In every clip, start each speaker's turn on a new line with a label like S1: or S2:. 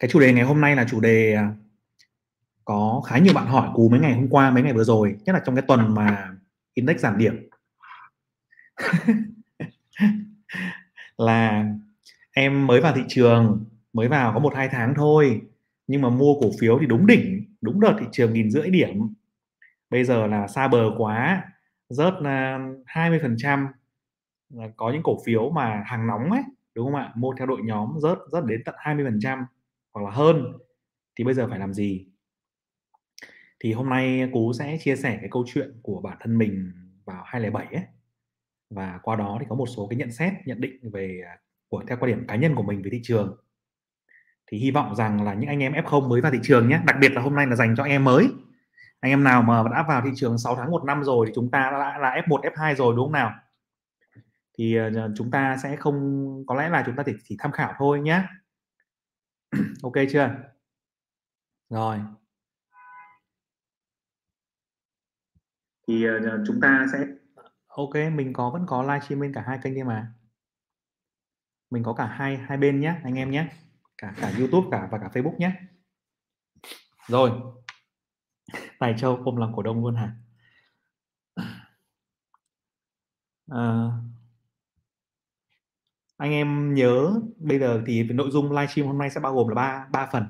S1: cái chủ đề ngày hôm nay là chủ đề à, có khá nhiều bạn hỏi cú mấy ngày hôm qua, mấy ngày vừa rồi, nhất là trong cái tuần mà index giảm điểm. Là em mới vào thị trường, mới vào có một hai tháng thôi, nhưng mà mua cổ phiếu thì đúng đỉnh, đúng đợt thị trường nghìn rưỡi điểm. Bây giờ là xa bờ quá, rớt à, hai mươi phần trăm. Có những cổ phiếu mà hàng nóng ấy, đúng không ạ? Mua theo đội nhóm rớt rớt đến tận 20 phần trăm hoặc là hơn thì bây giờ phải làm gì? Thì hôm nay cú sẽ chia sẻ cái câu chuyện của bản thân mình vào 207 ấy. Và qua đó thì có một số cái nhận xét nhận định về à, của theo quan điểm cá nhân của mình về thị trường. Thì hy vọng rằng là những anh em F0 mới vào thị trường nhé. Đặc biệt là hôm nay là dành cho anh em mới. Anh em nào mà đã vào thị trường 6 tháng một năm rồi thì chúng ta đã là F1 F2 rồi đúng không nào? Thì à, chúng ta sẽ không có lẽ là chúng ta chỉ, chỉ tham khảo thôi nhé. ok chưa? Rồi. Thì uh, chúng ta sẽ ok mình có vẫn có livestream bên cả hai kênh kia mà. Mình có cả hai hai bên nhé anh em nhé cả cả YouTube cả và cả Facebook nhé rồi. Tài Châu ôm lòng cổ đông luôn hả? À, anh em nhớ bây giờ thì nội dung livestream hôm nay sẽ bao gồm là ba ba phần.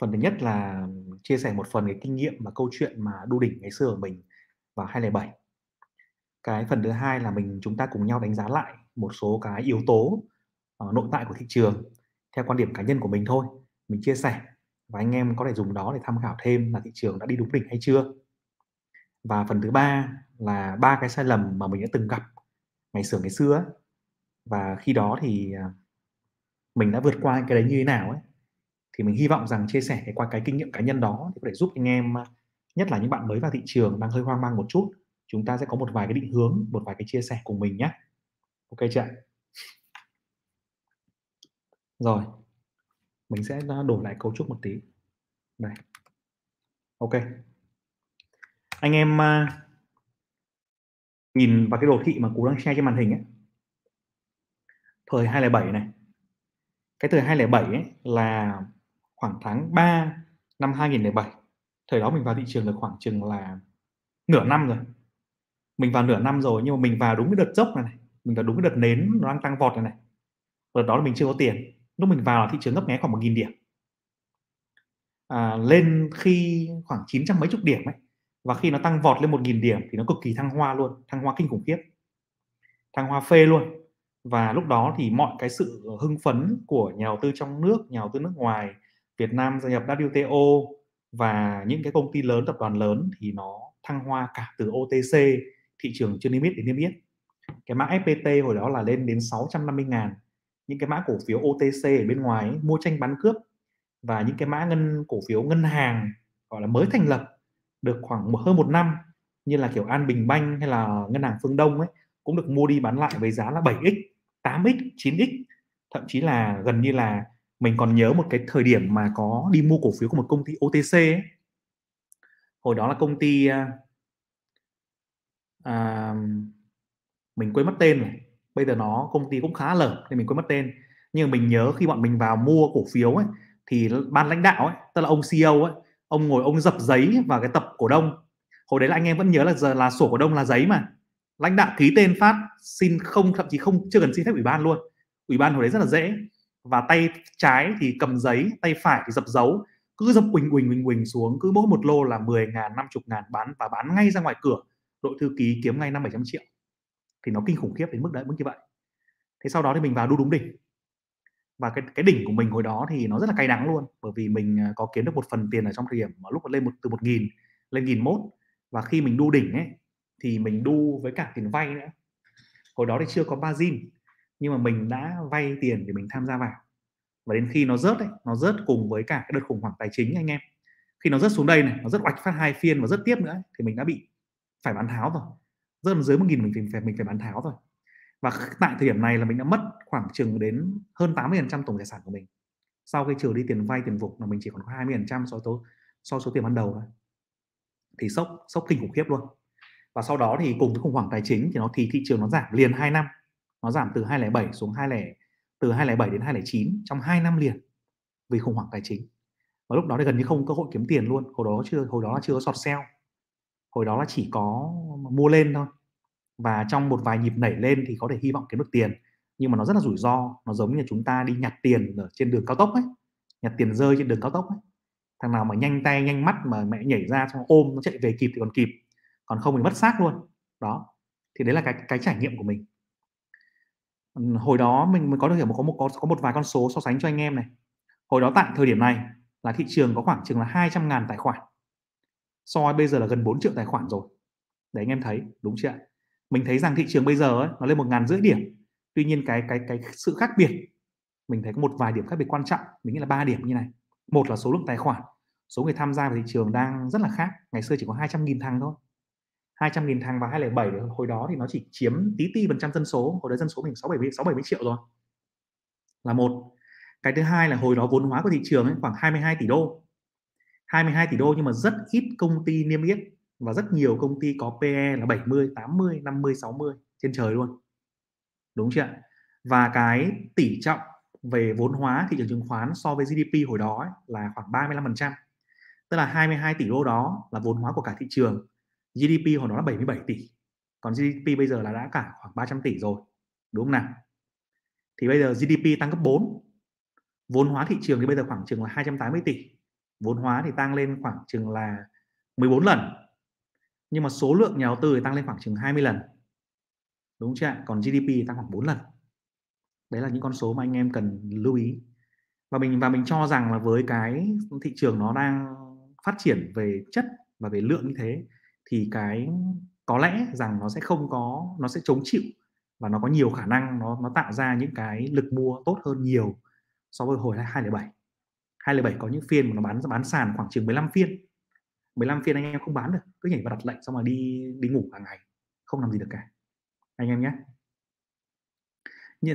S1: Phần thứ nhất là chia sẻ một phần cái kinh nghiệm và câu chuyện mà đu đỉnh ngày xưa của mình vào 2007 cái phần thứ hai là mình chúng ta cùng nhau đánh giá lại một số cái yếu tố uh, nội tại của thị trường theo quan điểm cá nhân của mình thôi. Mình chia sẻ và anh em có thể dùng đó để tham khảo thêm là thị trường đã đi đúng đỉnh hay chưa. Và phần thứ ba là ba cái sai lầm mà mình đã từng gặp ngày xưa ngày xưa ấy và khi đó thì à, mình đã vượt qua cái đấy như thế nào ấy, thì mình hy vọng rằng chia sẻ qua cái kinh nghiệm cá nhân đó thì có thể giúp anh em à, nhất là những bạn mới vào thị trường đang hơi hoang mang một chút, chúng ta sẽ có một vài cái định hướng, một vài cái chia sẻ cùng mình nhé ok chưa rồi, mình sẽ à, đổi lại cấu trúc một tí. Đây ok. Anh em nhìn vào cái đồ thị mà cú đang share trên màn hình ấy thời 207 này. Cái thời 207 ấy là khoảng tháng 3 năm 2007 thời đó mình vào thị trường được khoảng chừng là nửa năm rồi. Mình vào nửa năm rồi nhưng mà mình vào đúng cái đợt dốc này, này. mình vào đúng cái đợt nến nó đang tăng vọt này này. Đợt đó là mình chưa có tiền. Lúc mình vào thị trường ngấp nghé khoảng một nghìn điểm. À, lên khi khoảng 900 mấy chục điểm ấy. Và khi nó tăng vọt lên một nghìn điểm thì nó cực kỳ thăng hoa luôn. Thăng hoa kinh khủng khiếp. Thăng hoa phê luôn và lúc đó thì mọi cái sự hưng phấn của nhà đầu tư trong nước nhà đầu tư nước ngoài Việt Nam gia nhập WTO và những cái công ty lớn tập đoàn lớn thì nó thăng hoa cả từ OTC thị trường chưa niêm yết đến niêm yết. Cái mã FPT hồi đó là lên đến 650 ngàn. Những cái mã cổ phiếu OTC ở bên ngoài ấy, mua tranh bán cướp và những cái mã ngân cổ phiếu ngân hàng gọi là mới thành lập được khoảng hơn một năm như là kiểu An Bình Banh hay là ngân hàng Phương Đông ấy cũng được mua đi bán lại với giá là 7x, 8x, 9x thậm chí là gần như là mình còn nhớ một cái thời điểm mà có đi mua cổ phiếu của một công ty OTC ấy. hồi đó là công ty à, à, mình quên mất tên rồi. Bây giờ nó công ty cũng khá lở nên mình quên mất tên. Nhưng mà mình nhớ khi bọn mình vào mua cổ phiếu ấy thì ban lãnh đạo ấy tức là ông CEO ấy ông ngồi ông dập giấy vào cái tập cổ đông. Hồi đấy là anh em vẫn nhớ là giờ là sổ cổ đông là giấy mà lãnh đạo ký tên phát xin không, thậm chí không, chưa cần xin phép ủy ban luôn. Ủy ban hồi đấy rất là dễ. Và tay trái thì cầm giấy, tay phải thì dập dấu. Cứ dập quỳnh quỳnh quỳnh quỳnh xuống, cứ mỗi một lô là 10 ngàn 50 ngàn bán và bán ngay ra ngoài cửa. Đội thư ký kiếm ngay năm bảy trăm triệu. Thì nó kinh khủng khiếp đến mức đấy, mức như vậy. Thế sau đó thì mình vào đu đúng đỉnh. Và cái cái đỉnh của mình hồi đó thì nó rất là cay đắng luôn, bởi vì mình à, có kiếm được một phần tiền ở trong thời điểm mà lúc mà lên một, từ một nghìn, lên nghìn mốt. Và khi mình đu đỉnh ấy thì mình đu với cả tiền vay nữa. Hồi đó thì chưa có margin nhưng mà mình đã vay tiền để mình tham gia vào. Và đến khi nó rớt ấy, nó rớt cùng với cả cái đợt khủng hoảng tài chính anh em. Khi nó rớt xuống đây này, nó rất oạch phát hai phiên và rất tiếp nữa thì mình đã bị phải bán tháo rồi. Rớt dưới một nghìn mình phải mình phải bán tháo rồi. Và tại thời điểm này là mình đã mất khoảng chừng đến hơn 80% tổng tài sản của mình. Sau khi trừ đi tiền vay, tiền vục là mình chỉ còn có 20% so số so số tiền ban đầu thôi. Thì sốc sốc kinh khủng khiếp luôn và sau đó thì cùng với khủng hoảng tài chính thì nó thì thị trường nó giảm liền 2 năm. Nó giảm từ 207 xuống 20 từ 207 đến 209 trong 2 năm liền vì khủng hoảng tài chính. Và lúc đó thì gần như không cơ hội kiếm tiền luôn, hồi đó chưa, hồi đó là chưa có sọt sale hồi đó là chỉ có mua lên thôi. Và trong một vài nhịp nảy lên thì có thể hy vọng kiếm được tiền. Nhưng mà nó rất là rủi ro, nó giống như chúng ta đi nhặt tiền ở trên đường cao tốc ấy, nhặt tiền rơi trên đường cao tốc ấy. Thằng nào mà nhanh tay, nhanh mắt mà mẹ nhảy ra xong ôm nó chạy về kịp thì còn kịp còn không thì mất xác luôn. Đó thì đấy là cái cái trải nghiệm của mình. Hồi đó mình mới có được hiểu một có một có, có một vài con số so sánh cho anh em này. Hồi đó tại thời điểm này là thị trường có khoảng chừng là 200 ngàn tài khoản. So với bây giờ là gần 4 triệu tài khoản rồi. Để anh em thấy đúng chưa mình thấy rằng thị trường bây giờ ấy, nó lên một ngàn rưỡi điểm. Tuy nhiên cái cái cái sự khác biệt mình thấy có một vài điểm khác biệt quan trọng. Mình nghĩ là ba điểm như này. Một là số lượng tài khoản. Số người tham gia vào thị trường đang rất là khác. Ngày xưa chỉ có 200.000 thằng thôi. 200.000 thằng vào 2007 hồi đó thì nó chỉ chiếm tí ti phần trăm dân số hồi đó dân số mình 6 70 6 70 triệu rồi là một cái thứ hai là hồi đó vốn hóa của thị trường ấy khoảng 22 tỷ đô 22 tỷ đô nhưng mà rất ít công ty niêm yết và rất nhiều công ty có PE là 70, 80, 50, 60 trên trời luôn. Đúng chưa ạ? Và cái tỷ trọng về vốn hóa thị trường chứng khoán so với GDP hồi đó ấy, là khoảng 35%. Tức là 22 tỷ đô đó là vốn hóa của cả thị trường. GDP hồi đó là 77 tỷ. Còn GDP bây giờ là đã cả khoảng 300 tỷ rồi. Đúng không nào? Thì bây giờ GDP tăng gấp 4. Vốn hóa thị trường thì bây giờ khoảng chừng là 280 tỷ. Vốn hóa thì tăng lên khoảng chừng là 14 lần nhưng mà số lượng nhà đầu tư thì tăng lên khoảng chừng 20 lần đúng chưa còn GDP tăng khoảng 4 lần đấy là những con số mà anh em cần lưu ý và mình và mình cho rằng là với cái thị trường nó đang phát triển về chất và về lượng như thế thì cái có lẽ rằng nó sẽ không có, nó sẽ chống chịu và nó có nhiều khả năng nó nó tạo ra những cái lực mua tốt hơn nhiều so với hồi 207 207 có những phiên mà nó bán bán sàn khoảng chừng 15 phiên. 15 phiên anh em không bán được, cứ nhảy vào đặt lệnh xong rồi đi đi ngủ cả ngày, không làm gì được cả. Anh em nhé.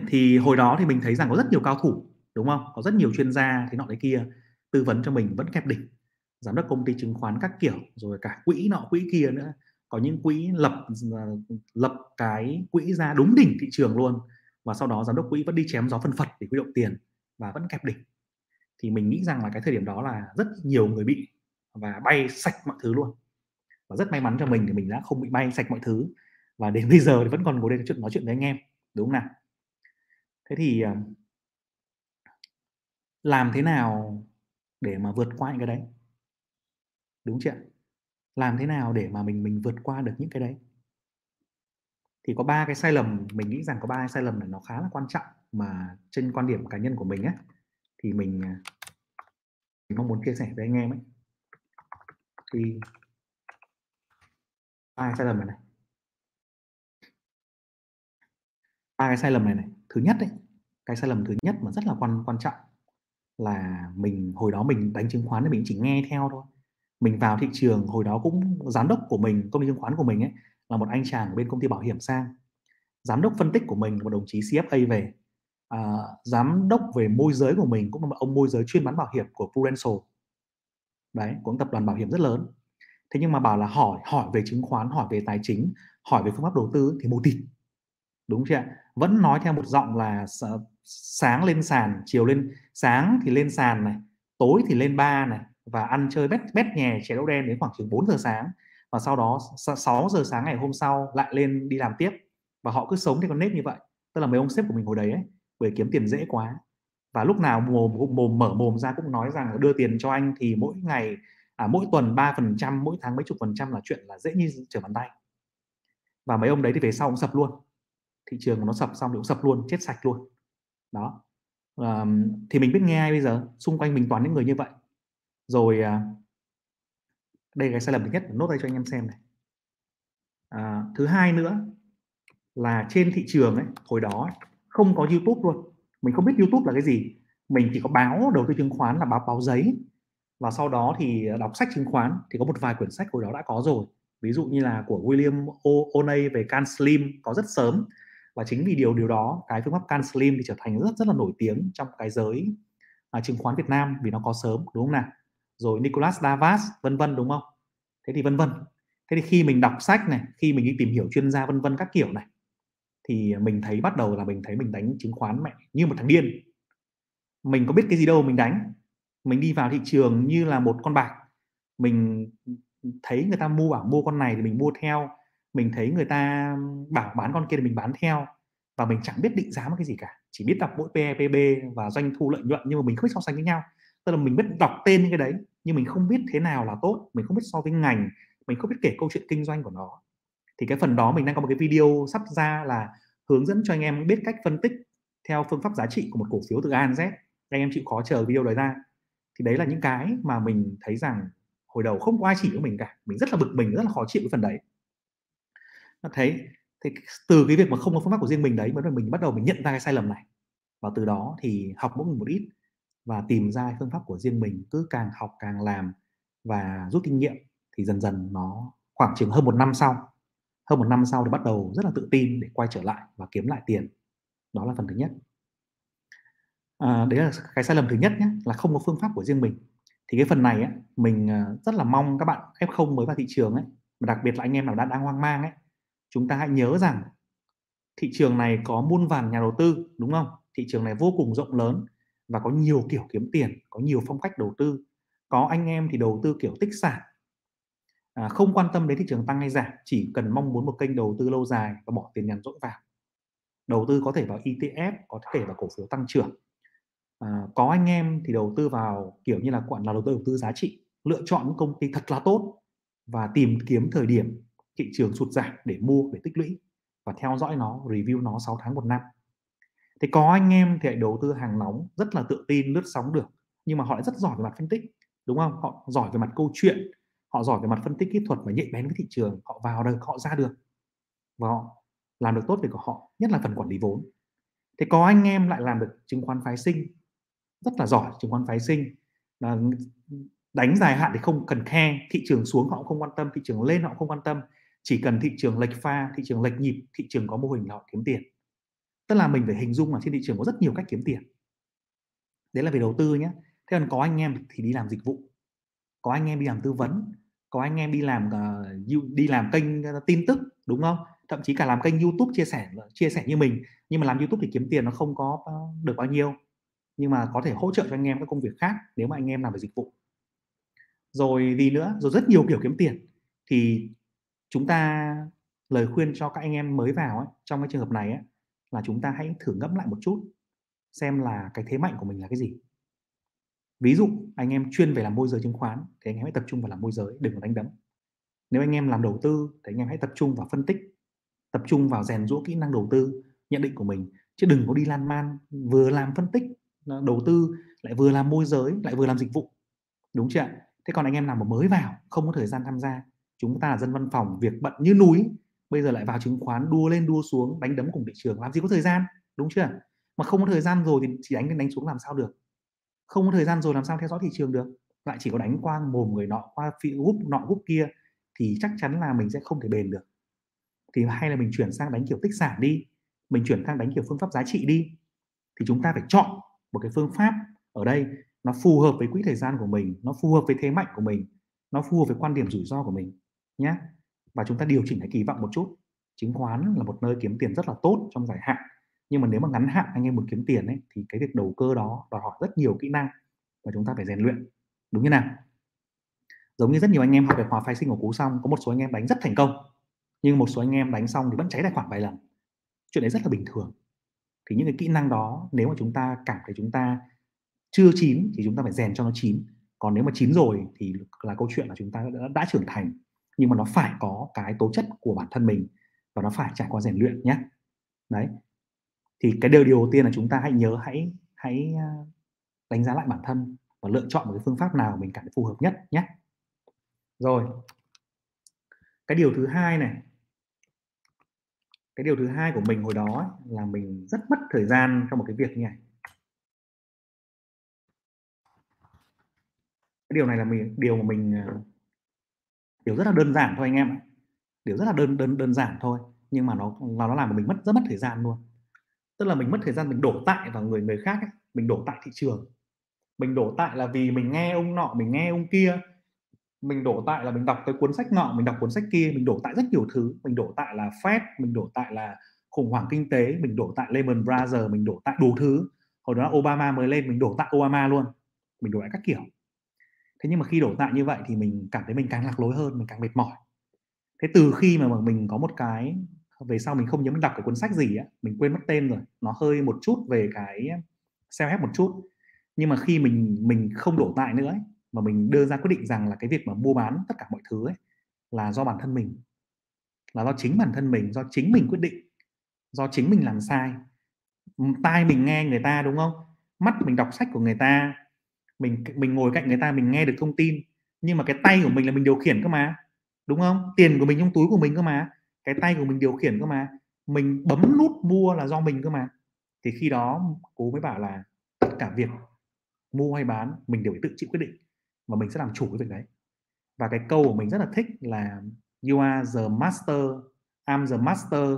S1: Thì hồi đó thì mình thấy rằng có rất nhiều cao thủ, đúng không? Có rất nhiều chuyên gia thế nọ thế kia tư vấn cho mình, vẫn kẹp đỉnh giám đốc công ty chứng khoán các kiểu, rồi cả quỹ nọ quỹ kia nữa. Có những quỹ lập lập cái quỹ ra đúng đỉnh thị trường luôn, và sau đó giám đốc quỹ vẫn đi chém gió phân phật để huy động tiền và vẫn kẹp đỉnh. Thì mình nghĩ rằng là cái thời điểm đó là rất nhiều người bị và bay sạch mọi thứ luôn. Và rất may mắn cho mình thì mình đã không bị bay sạch mọi thứ, và đến bây giờ thì vẫn còn ngồi đây chuyện, nói chuyện với anh em, đúng không nào? Thế thì ờ, làm thế nào để mà vượt qua những cái đấy? Đúng chưa làm thế nào để mà mình mình vượt qua được những cái đấy? Thì có ba cái sai lầm mình nghĩ rằng có ba cái sai lầm này nó khá là quan trọng mà trên quan điểm cá nhân của mình á thì mình, à, mình mong muốn chia sẻ với anh em ấy. Thì ba cái sai lầm này này. Ba cái sai lầm này này. Thứ nhất đấy cái sai lầm thứ nhất mà rất là quan quan trọng là mình hồi đó mình đánh chứng khoán thì mình chỉ nghe theo thôi mình vào thị trường hồi đó cũng giám đốc của mình công ty chứng khoán của mình ấy là một anh chàng bên công ty bảo hiểm sang. Giám đốc phân tích của mình một đồng chí CFA về. À, giám đốc về môi giới của mình cũng là một ông môi giới chuyên bán bảo hiểm của Prudential. Đấy cũng tập đoàn bảo hiểm rất lớn. Thế nhưng mà bảo là hỏi hỏi về chứng khoán hỏi về tài chính hỏi về phương pháp đầu tư thì mù tịt. Đúng chưa vẫn nói theo một giọng là sáng lên sàn chiều lên sáng thì lên sàn này tối thì lên ba này và ăn chơi bét bét nhè chè đậu đen đến khoảng chừng 4 giờ sáng. Và sau đó 6 giờ sáng ngày hôm sau lại lên đi làm tiếp. Và họ cứ sống theo con nếp như vậy. Tức là mấy ông sếp của mình hồi đấy ấy, bởi kiếm tiền dễ quá. Và lúc nào mồm, mồm mở mồm ra cũng nói rằng đưa tiền cho anh thì mỗi ngày à, mỗi tuần 3% mỗi tháng mấy chục phần trăm là chuyện là dễ như trở bàn tay. Và mấy ông đấy thì về sau cũng sập luôn. Thị trường nó sập xong thì cũng sập luôn chết sạch luôn. Đó. À, thì mình biết nghe ai bây giờ? Xung quanh mình toàn những người như vậy rồi à, đây là cái sai lầm thứ nhất nốt đây cho anh em xem này. À, thứ hai nữa là trên thị trường ấy hồi đó không có youtube luôn. Mình không biết youtube là cái gì. Mình chỉ có báo đầu tư chứng khoán là báo báo giấy. Và sau đó thì đọc sách chứng khoán thì có một vài quyển sách hồi đó đã có rồi. Ví dụ như là của William O'Neill về Can Slim có rất sớm. Và chính vì điều điều đó cái phương pháp Can Slim thì trở thành rất rất là nổi tiếng trong cái giới à, chứng khoán Việt Nam vì nó có sớm đúng không nào? Rồi Nicolas Davas vân vân đúng không? Thế thì vân vân. Thế thì khi mình đọc sách này khi mình đi tìm hiểu chuyên gia vân vân các kiểu này thì mình thấy bắt đầu là mình thấy mình đánh chứng khoán mẹ như một thằng điên. Mình có biết cái gì đâu mình đánh. Mình đi vào thị trường như là một con bạc. Mình thấy người ta mua bảo mua con này thì mình mua theo. Mình thấy người ta bảo bán con kia thì mình bán theo. Và mình chẳng biết định giá một cái gì cả. Chỉ biết đọc mỗi PE, PB và doanh thu lợi nhuận nhưng mà mình không biết so sánh với nhau. Tức là mình biết đọc tên những cái đấy nhưng mình không biết thế nào là tốt, mình không biết so với ngành, mình không biết kể câu chuyện kinh doanh của nó. Thì cái phần đó mình đang có một cái video sắp ra là hướng dẫn cho anh em biết cách phân tích theo phương pháp giá trị của một cổ phiếu từ A đến Z. Anh em chịu khó chờ video đấy ra. Thì đấy là những cái mà mình thấy rằng hồi đầu không có ai chỉ cho mình cả. Mình rất là bực mình, rất là khó chịu với phần đấy. Nó thấy, thì từ cái việc mà không có phương pháp của riêng mình đấy mới mình bắt đầu mình nhận ra cái sai lầm này. Và từ đó thì học mỗi người một ít và tìm ra phương pháp của riêng mình cứ càng học càng làm và rút kinh nghiệm thì dần dần nó khoảng chừng hơn một năm sau hơn một năm sau thì bắt đầu rất là tự tin để quay trở lại và kiếm lại tiền. Đó là phần thứ nhất. À, đấy là cái sai lầm thứ nhất nhé là không có phương pháp của riêng mình. Thì cái phần này ấy, mình à, rất là mong các bạn F0 mới vào thị trường ấy mà đặc biệt là anh em nào đã đang hoang mang ấy chúng ta hãy nhớ rằng thị trường này có muôn vàn nhà đầu tư đúng không? Thị trường này vô cùng rộng lớn và có nhiều kiểu kiếm tiền có nhiều phong cách đầu tư. Có anh em thì đầu tư kiểu tích sản. À, không quan tâm đến thị trường tăng hay giảm chỉ cần mong muốn một kênh đầu tư lâu dài và bỏ tiền nhàn rỗi vào. Đầu tư có thể vào ETF có thể vào cổ phiếu tăng trưởng. À, có anh em thì đầu tư vào kiểu như là quản là đầu tư đầu tư giá trị lựa chọn những công ty thật là tốt và tìm kiếm thời điểm thị trường sụt giảm để mua để tích lũy và theo dõi nó review nó 6 tháng một năm thì có anh em thì lại đầu tư hàng nóng, rất là tự tin, lướt sóng được. Nhưng mà họ lại rất giỏi về mặt phân tích, đúng không? Họ giỏi về mặt câu chuyện, họ giỏi về mặt phân tích kỹ thuật và nhạy bén với thị trường. Họ vào được, họ ra được. Và họ làm được tốt việc của họ, nhất là phần quản lý vốn. Thì có anh em lại làm được chứng khoán phái sinh, rất là giỏi chứng khoán phái sinh. Là đánh dài hạn thì không cần khe, thị trường xuống họ cũng không quan tâm, thị trường lên họ cũng không quan tâm. Chỉ cần thị trường lệch pha, thị trường lệch nhịp, thị trường có mô hình là họ kiếm tiền tức là mình phải hình dung là trên thị trường có rất nhiều cách kiếm tiền. Đấy là về đầu tư nhé thế còn có anh em thì đi làm dịch vụ. Có anh em đi làm tư vấn. Có anh em đi làm uh, đi làm kênh ờ, tin tức đúng không? Thậm chí cả làm kênh youtube chia sẻ ờ, chia sẻ như mình. Nhưng mà làm youtube thì kiếm tiền nó không có được bao nhiêu. Nhưng mà có thể hỗ trợ cho anh em các công việc khác nếu mà anh em làm về dịch vụ. Rồi gì nữa? Rồi rất nhiều kiểu kiếm tiền. Thì chúng ta lời khuyên cho các anh em mới vào ấy, trong cái trường hợp này ấy, là chúng ta hãy thử ngẫm lại một chút, xem là cái thế mạnh của mình là cái gì. Ví dụ, anh em chuyên về làm môi giới chứng khoán thì anh em hãy tập trung vào làm môi giới đừng có đánh đấm. Nếu anh em làm đầu tư thì anh em hãy tập trung vào phân tích, tập trung vào rèn rũa kỹ năng đầu tư, nhận định của mình. Chứ đừng có đi lan man, vừa làm phân tích ờ, đầu tư, lại vừa làm môi giới, lại vừa làm dịch vụ. Đúng chưa thế còn anh em nào mà mới vào, không có thời gian tham gia. Chúng ta là dân văn phòng, việc bận như núi bây giờ lại vào chứng khoán, đua lên đua xuống, đánh đấm cùng thị trường, làm gì có thời gian, đúng chưa? Mà không có thời gian rồi thì chỉ đánh lên đánh xuống làm sao được? Không có thời gian rồi làm sao theo dõi thị trường được? Lại chỉ có đánh qua mồm người nọ, qua phi gúp nọ gúp kia, thì chắc chắn là mình sẽ không thể bền được. Thì hay là mình chuyển sang đánh kiểu tích sản đi, mình chuyển sang đánh kiểu phương pháp giá trị đi, thì chúng ta phải chọn một cái phương pháp ở đây, nó phù hợp với quỹ thời gian của mình, nó phù hợp với thế mạnh của mình, nó phù hợp với quan điểm rủi ro của mình nhé và chúng ta điều chỉnh cái kỳ vọng một chút. Chứng khoán là một nơi kiếm tiền rất là tốt trong dài hạn nhưng mà nếu mà ngắn hạn anh em muốn kiếm tiền ấy thì cái việc đầu cơ đó đòi hỏi rất nhiều kỹ năng và chúng ta phải rèn luyện. Đúng như nào? Giống như rất nhiều anh em học về hòa phái sinh của cú xong có một số anh em đánh rất thành công nhưng một số anh em đánh xong thì vẫn cháy tài khoản vài lần. Chuyện đấy rất là bình thường. Thì những cái kỹ năng đó nếu mà chúng ta cảm thấy chúng ta chưa chín thì chúng ta phải rèn cho nó chín. Còn nếu mà chín rồi thì là câu chuyện là chúng ta đã, đã trưởng thành nhưng mà nó phải có cái tố chất của bản thân mình và nó phải trải qua rèn luyện nhé. Đấy. Thì cái điều đầu tiên là chúng ta hãy nhớ, hãy hãy à, đánh giá lại bản thân và lựa chọn một cái phương pháp nào mình cảm thấy phù hợp nhất nhé. Rồi. Cái điều thứ hai này. Cái điều thứ hai của mình hồi đó là mình rất mất thời gian cho một cái việc như này. Cái điều này là mình, điều mà mình à, điều rất là đơn giản thôi anh em điều rất là đơn đơn đơn giản thôi nhưng mà nó nó làm mình mất rất mất thời gian luôn tức là mình mất thời gian mình đổ tại vào người người khác ấy. mình đổ tại thị trường mình đổ tại là vì mình nghe ông nọ mình nghe ông kia mình đổ tại là mình đọc cái cuốn sách nọ mình đọc cuốn sách kia mình đổ tại rất nhiều thứ mình đổ tại là Fed mình đổ tại là khủng hoảng kinh tế mình đổ tại Lehman Brothers mình đổ tại đủ thứ hồi đó Obama mới lên mình đổ tại Obama luôn mình đổ lại các kiểu thế nhưng mà khi đổ tại như vậy thì mình cảm thấy mình càng lạc lối hơn mình càng mệt mỏi. Thế từ khi mà mình có một cái về sau mình không nhớ mình đọc cái cuốn sách gì á mình quên mất tên rồi nó hơi một chút về cái self help một chút. Nhưng mà khi mình mình không đổ tại nữa ấy, mà mình đưa ra quyết định rằng là cái việc mà mua bán tất cả mọi thứ ấy là do bản thân mình là do chính bản thân mình do chính mình quyết định do chính mình làm sai. Tai mình nghe người ta đúng không? Mắt mình đọc sách của người ta mình mình ngồi cạnh người ta, mình nghe được thông tin. Nhưng mà cái tay của mình là mình điều khiển cơ mà, đúng không? Tiền của mình trong túi của mình cơ mà, cái tay của mình điều khiển cơ mà, mình bấm nút mua là do mình cơ mà. Thì khi đó cô mới bảo là tất cả việc mua hay bán mình đều phải tự chịu quyết định và mình sẽ làm chủ cái việc đấy. Và cái câu của mình rất là thích là you are the master, I'm the master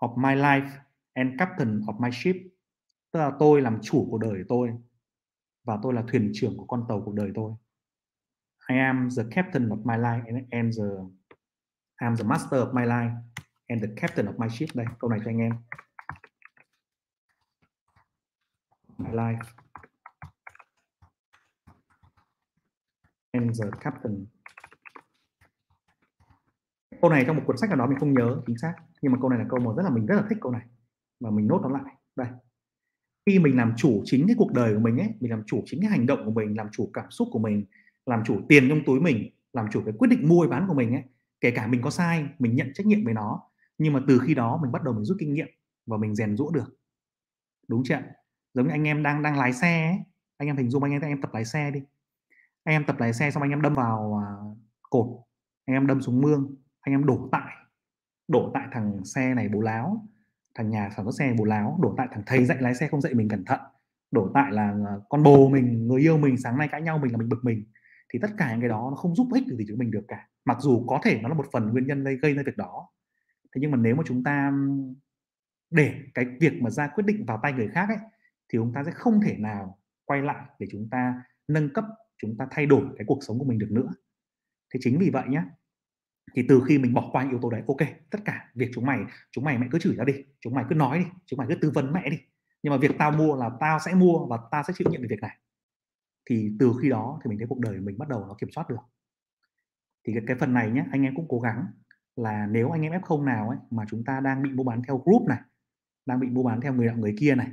S1: of my life and captain of my ship. Tức là tôi làm chủ của đời tôi và tôi là thuyền trưởng của con tàu cuộc đời tôi. I am the captain of my life and the I'm the master of my life and the captain of my ship. Đây, câu này cho anh em. My life and the captain. Câu này trong một cuốn sách nào đó mình không nhớ chính xác, nhưng mà câu này là câu mà rất là mình rất là thích câu này. Và mình nốt nó lại. Đây khi mình làm chủ chính cái cuộc đời của mình ấy, mình làm chủ chính cái hành động của mình, làm chủ cảm xúc của mình, làm chủ tiền trong túi mình, làm chủ cái quyết định mua bán của mình ấy, kể cả mình có sai, mình nhận trách nhiệm với nó, nhưng mà từ khi đó mình bắt đầu mình rút kinh nghiệm và mình rèn rũa được. Đúng chưa giống như anh em đang đang lái xe ấy. anh em hình dung, anh em anh em tập lái xe đi. Anh em tập lái xe xong anh em đâm vào à, cột, anh em đâm xuống mương, anh em đổ tại đổ tại thằng xe này, bố láo thằng nhà sản xuất xe bố láo, đổ tại thằng thầy dạy lái xe không dạy mình cẩn thận. Đổ tại là à, con bồ mình, người yêu mình, sáng nay cãi nhau mình là mình bực mình. Thì tất cả những cái đó nó không giúp ích gì cho mình được cả. Mặc dù có thể nó là một phần nguyên nhân gây gây ra việc đó. Thế nhưng mà nếu mà chúng ta để cái việc mà ra quyết định vào tay người khác ấy, thì chúng ta sẽ không thể nào quay lại để chúng ta nâng cấp, chúng ta thay đổi cái cuộc sống của mình được nữa. Thế chính vì vậy nhé thì từ khi mình bỏ qua những yếu tố đấy ok tất cả việc chúng mày chúng mày mẹ cứ chửi ra đi chúng mày cứ nói đi chúng mày cứ tư vấn mẹ đi. Nhưng mà việc tao mua là tao sẽ mua và tao sẽ chịu nhiệm về việc này. Thì từ khi đó thì mình thấy cuộc đời mình bắt đầu nó kiểm soát được. Thì cái, cái phần này nhé anh em cũng cố gắng là nếu anh em f0 nào ấy mà chúng ta đang bị mua bán theo group này đang bị mua bán theo người nọ người kia này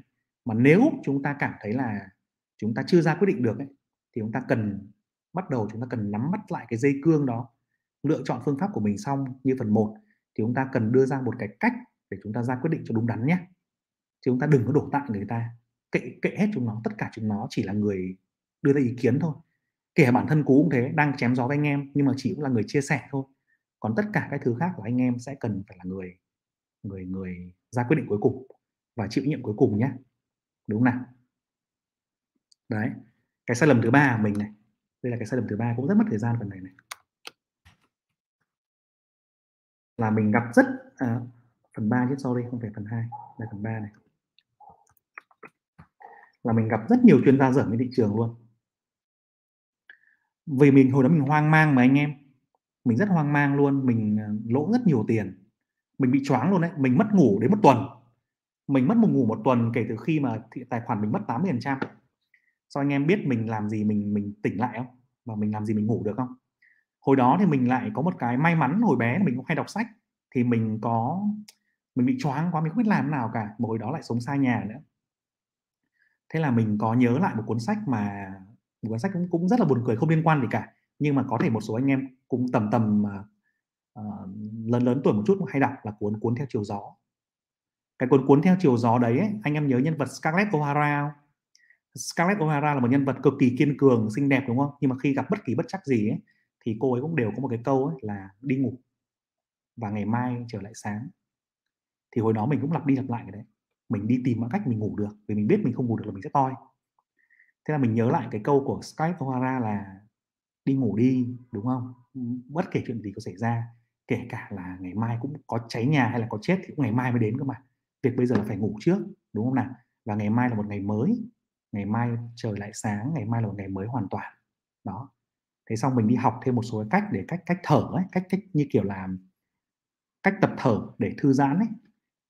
S1: mà nếu chúng ta cảm thấy là chúng ta chưa ra quyết định được ấy, thì chúng ta cần bắt đầu chúng ta cần nắm bắt lại cái dây cương đó lựa chọn phương pháp của mình xong như phần 1 thì chúng ta cần đưa ra một cái cách để chúng ta ra quyết định cho đúng đắn nhé. Chứ chúng ta đừng có đổ tại người ta, kệ kệ hết chúng nó, tất cả chúng nó chỉ là người đưa ra ý kiến thôi. Kể bản thân cú cũng thế, đang chém gió với anh em nhưng mà chỉ cũng là người chia sẻ thôi. Còn tất cả các thứ khác của anh em sẽ cần phải là người người người ra quyết định cuối cùng và chịu nhiệm cuối cùng nhé. Đúng không nào? Đấy, cái sai lầm thứ ba của mình này. Đây là cái sai lầm thứ ba, cũng rất mất thời gian phần này này. Là mình gặp rất à, phần 3 chứ sorry không phải phần 2 là phần 3 này. Là mình gặp rất nhiều chuyên gia dởm trên thị trường luôn. Vì mình hồi đó mình hoang mang mà anh em. Mình rất hoang mang luôn mình à, lỗ rất nhiều tiền. Mình bị choáng luôn đấy mình mất ngủ đến một tuần. Mình mất một ngủ một tuần kể từ khi mà tài khoản mình mất 80 phần trăm. Sao anh em biết mình làm gì mình mình tỉnh lại không? Và mình làm gì mình ngủ được không? Hồi đó thì mình lại có một cái may mắn hồi bé mình cũng hay đọc sách thì mình có mình bị choáng quá mình không biết làm nào cả mà hồi đó lại sống xa nhà nữa. Thế là mình có nhớ lại một cuốn sách mà một cuốn sách cũng, cũng rất là buồn cười không liên quan gì cả nhưng mà có thể một số anh em cũng tầm tầm uh, lớn lớn tuổi một chút hay đọc là cuốn cuốn theo chiều gió. Cái cuốn cuốn theo chiều gió đấy ấy, anh em nhớ nhân vật Scarlett O'Hara không? Scarlett O'Hara là một nhân vật cực kỳ kiên cường xinh đẹp đúng không? Nhưng mà khi gặp bất kỳ bất chắc gì ấy, thì cô ấy cũng đều có một cái câu ấy là đi ngủ và ngày mai trở lại sáng. Thì hồi đó mình cũng lặp đi lặp lại cái đấy. Mình đi tìm mọi cách mình ngủ được, vì mình biết mình không ngủ được là mình sẽ toi. Thế là mình nhớ lại cái câu của Skype O'Hara là đi ngủ đi đúng không? Bất kể chuyện gì có xảy ra, kể cả là ngày mai cũng có cháy nhà hay là có chết thì cũng ngày mai mới đến cơ mà. Việc bây giờ là phải ngủ trước, đúng không nào? Và ngày mai là một ngày mới. Ngày mai trời lại sáng, ngày mai là một ngày mới hoàn toàn. Đó thế xong mình đi học thêm một số cách để cách cách thở ấy cách cách như kiểu làm cách tập thở để thư giãn ấy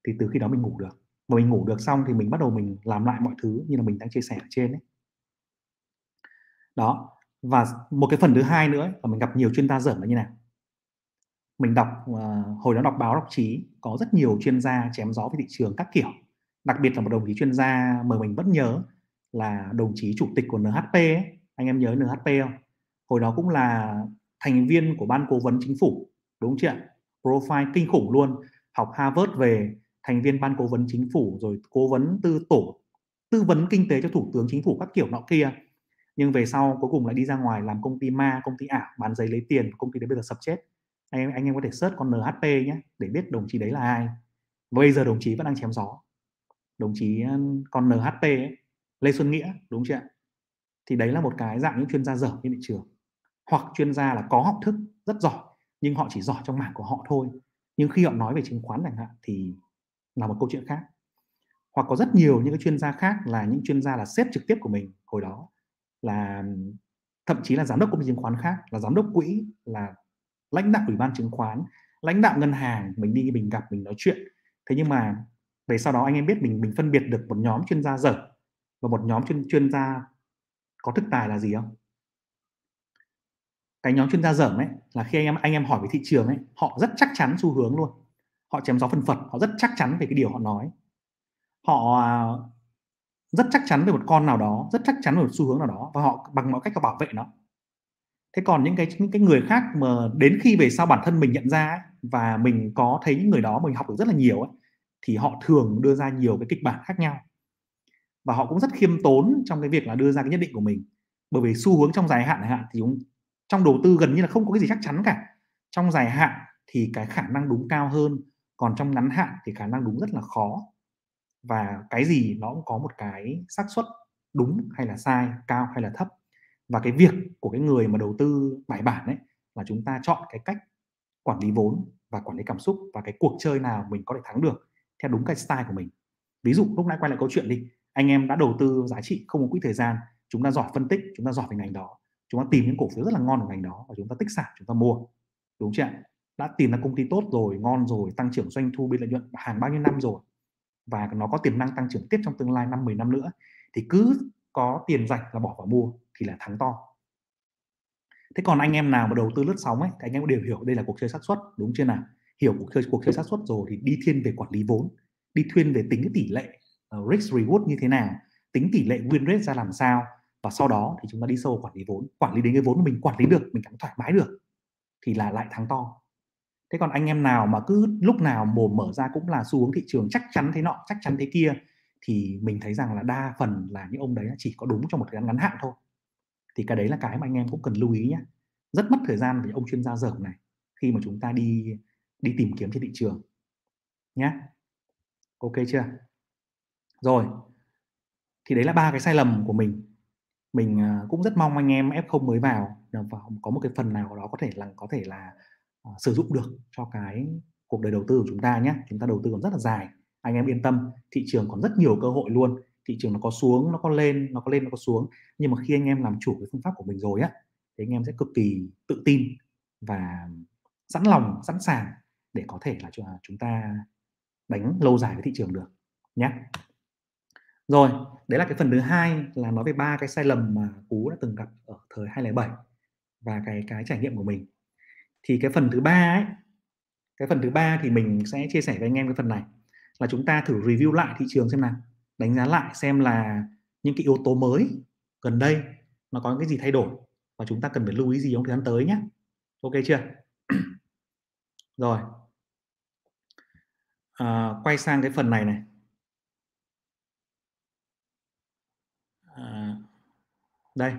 S1: thì từ khi đó mình ngủ được. Và mình ngủ được xong thì mình bắt đầu mình làm lại mọi thứ như là mình đang chia sẻ ở trên ấy. Đó và một cái phần thứ hai nữa là mình gặp nhiều chuyên gia dởm là như nào? Mình đọc uh, hồi đó đọc báo đọc chí có rất nhiều chuyên gia chém gió về thị trường các kiểu. Đặc biệt là một đồng chí chuyên gia mà mình vẫn nhớ là đồng chí chủ tịch của NHP ấy. anh em nhớ NHP không? Hồi đó cũng là thành viên của ban cố vấn chính phủ đúng chưa profile kinh khủng luôn. Học Harvard về thành viên ban cố vấn chính phủ rồi cố vấn tư tổ tư vấn kinh tế cho thủ tướng chính phủ các kiểu nọ kia. Nhưng về sau cuối cùng lại đi ra ngoài làm công ty ma công ty ảo bán giấy lấy tiền công ty đấy bây giờ sập chết. Anh em anh em có thể search con NHP nhé để biết đồng chí đấy là ai. Bây giờ đồng chí vẫn đang chém gió. Đồng chí ờ, con NHP ấy, Lê Xuân Nghĩa đúng chưa thì đấy là một cái dạng những chuyên gia dở trên thị trường hoặc chuyên gia là có học thức rất giỏi, nhưng họ chỉ giỏi trong mảng của họ thôi. Nhưng khi họ nói về chứng khoán chẳng hạn thì là một câu chuyện khác. Hoặc có rất nhiều những cái chuyên gia khác là những chuyên gia là sếp trực tiếp của mình hồi đó, là thậm chí là giám đốc công ty chứng khoán khác, là giám đốc quỹ, là lãnh đạo ủy ban chứng khoán, lãnh đạo ngân hàng, mình đi, mình gặp, mình nói chuyện. Thế nhưng mà về sau đó anh em biết mình mình phân biệt được một nhóm chuyên gia dở và một nhóm chuyên chuyên gia có thực tài là gì không? Cái nhóm chuyên gia dở ấy là khi anh em anh em hỏi về thị trường ấy họ rất chắc chắn xu hướng luôn. Họ chém gió phân phật họ rất chắc chắn về cái điều họ nói. Họ à, rất chắc chắn về một con nào đó rất chắc chắn về một xu hướng nào đó và họ bằng mọi cách họ bảo vệ nó. Thế còn những cái những cái người khác mà đến khi về sau bản thân mình nhận ra ấy, và mình có thấy những người đó mình học được rất là nhiều ấy, thì họ thường đưa ra nhiều cái kịch bản khác nhau. Và họ cũng rất khiêm tốn trong cái việc là đưa ra cái nhất định của mình. Bởi vì xu hướng trong dài hạn hạn thì cũng trong đầu tư gần như là không có cái gì chắc chắn cả. Trong dài hạn thì cái khả năng đúng cao hơn, còn trong ngắn hạn thì khả năng đúng rất là khó. Và cái gì nó cũng có một cái xác suất đúng hay là sai, cao hay là thấp. Và cái việc của cái người mà đầu tư bài bản ấy là chúng ta chọn cái cách quản lý vốn và quản lý cảm xúc và cái cuộc chơi nào mình có thể thắng được theo đúng cái style của mình. Ví dụ, lúc nãy quay lại câu chuyện đi, anh em đã đầu tư giá trị không có quỹ thời gian, chúng ta giỏi phân tích, chúng ta giỏi về ngành đó chúng ta tìm những cổ phiếu rất là ngon ở ngành đó và chúng ta tích sản chúng ta mua đúng chưa đã tìm ra công ty tốt rồi ngon rồi tăng trưởng doanh thu biên lợi nhuận hàng bao nhiêu năm rồi và nó có tiềm năng tăng trưởng tiếp trong tương lai năm 10 năm nữa thì cứ có tiền dành là bỏ vào mua thì là thắng to. Thế còn anh em nào mà đầu tư lướt sóng ấy thì anh em đều hiểu đây là cuộc chơi xác suất đúng chưa nào? Hiểu cuộc chơi cuộc chơi xác suất rồi thì đi thiên về quản lý vốn đi thiên về tính cái tỷ lệ uh, risk reward như thế nào tính tỷ lệ win rate ra làm sao và sau đó thì chúng ta đi sâu quản lý vốn. Quản lý đến cái vốn mình quản lý được, mình cảm thoải mái được, thì là lại thắng to. Thế còn anh em nào mà cứ lúc nào mồm mở ra cũng là xu hướng thị trường chắc chắn thế nọ, chắc chắn thế kia, thì mình thấy rằng là đa phần là những ông đấy chỉ có đúng trong một thời gian ngắn hạn thôi. Thì cái đấy là cái mà anh em cũng cần lưu ý nhé rất mất thời gian với ông chuyên gia dởm này, khi mà chúng ta đi đi tìm kiếm trên thị trường nhé ok chưa? Rồi, thì đấy là ba cái sai lầm của mình mình à, cũng rất mong anh em F0 mới vào có một cái phần nào đó có thể là có thể là uh, sử dụng được cho cái cuộc đời đầu tư của chúng ta nhé. Chúng ta đầu tư còn rất là dài anh em yên tâm thị trường còn rất nhiều cơ hội luôn. Thị trường nó có xuống nó có lên nó có lên nó có xuống. Nhưng mà khi anh em làm chủ cái phương pháp của mình rồi á thì anh em sẽ cực kỳ tự tin và sẵn lòng sẵn sàng để có thể là à, chúng ta đánh lâu dài với thị trường được nhé rồi đấy là cái phần thứ hai là nói về ba cái sai lầm mà cú đã từng gặp ở thời 2007 và cái cái trải nghiệm của mình. Thì cái phần thứ ba ấy cái phần thứ ba thì mình sẽ chia sẻ với anh em cái phần này. Là chúng ta thử review lại thị trường xem nào. Đánh giá lại xem là những cái yếu tố mới gần đây nó có cái gì thay đổi và chúng ta cần phải lưu ý gì trong thời gian tới nhé ok chưa? Rồi. À, quay sang cái phần này này à, đây.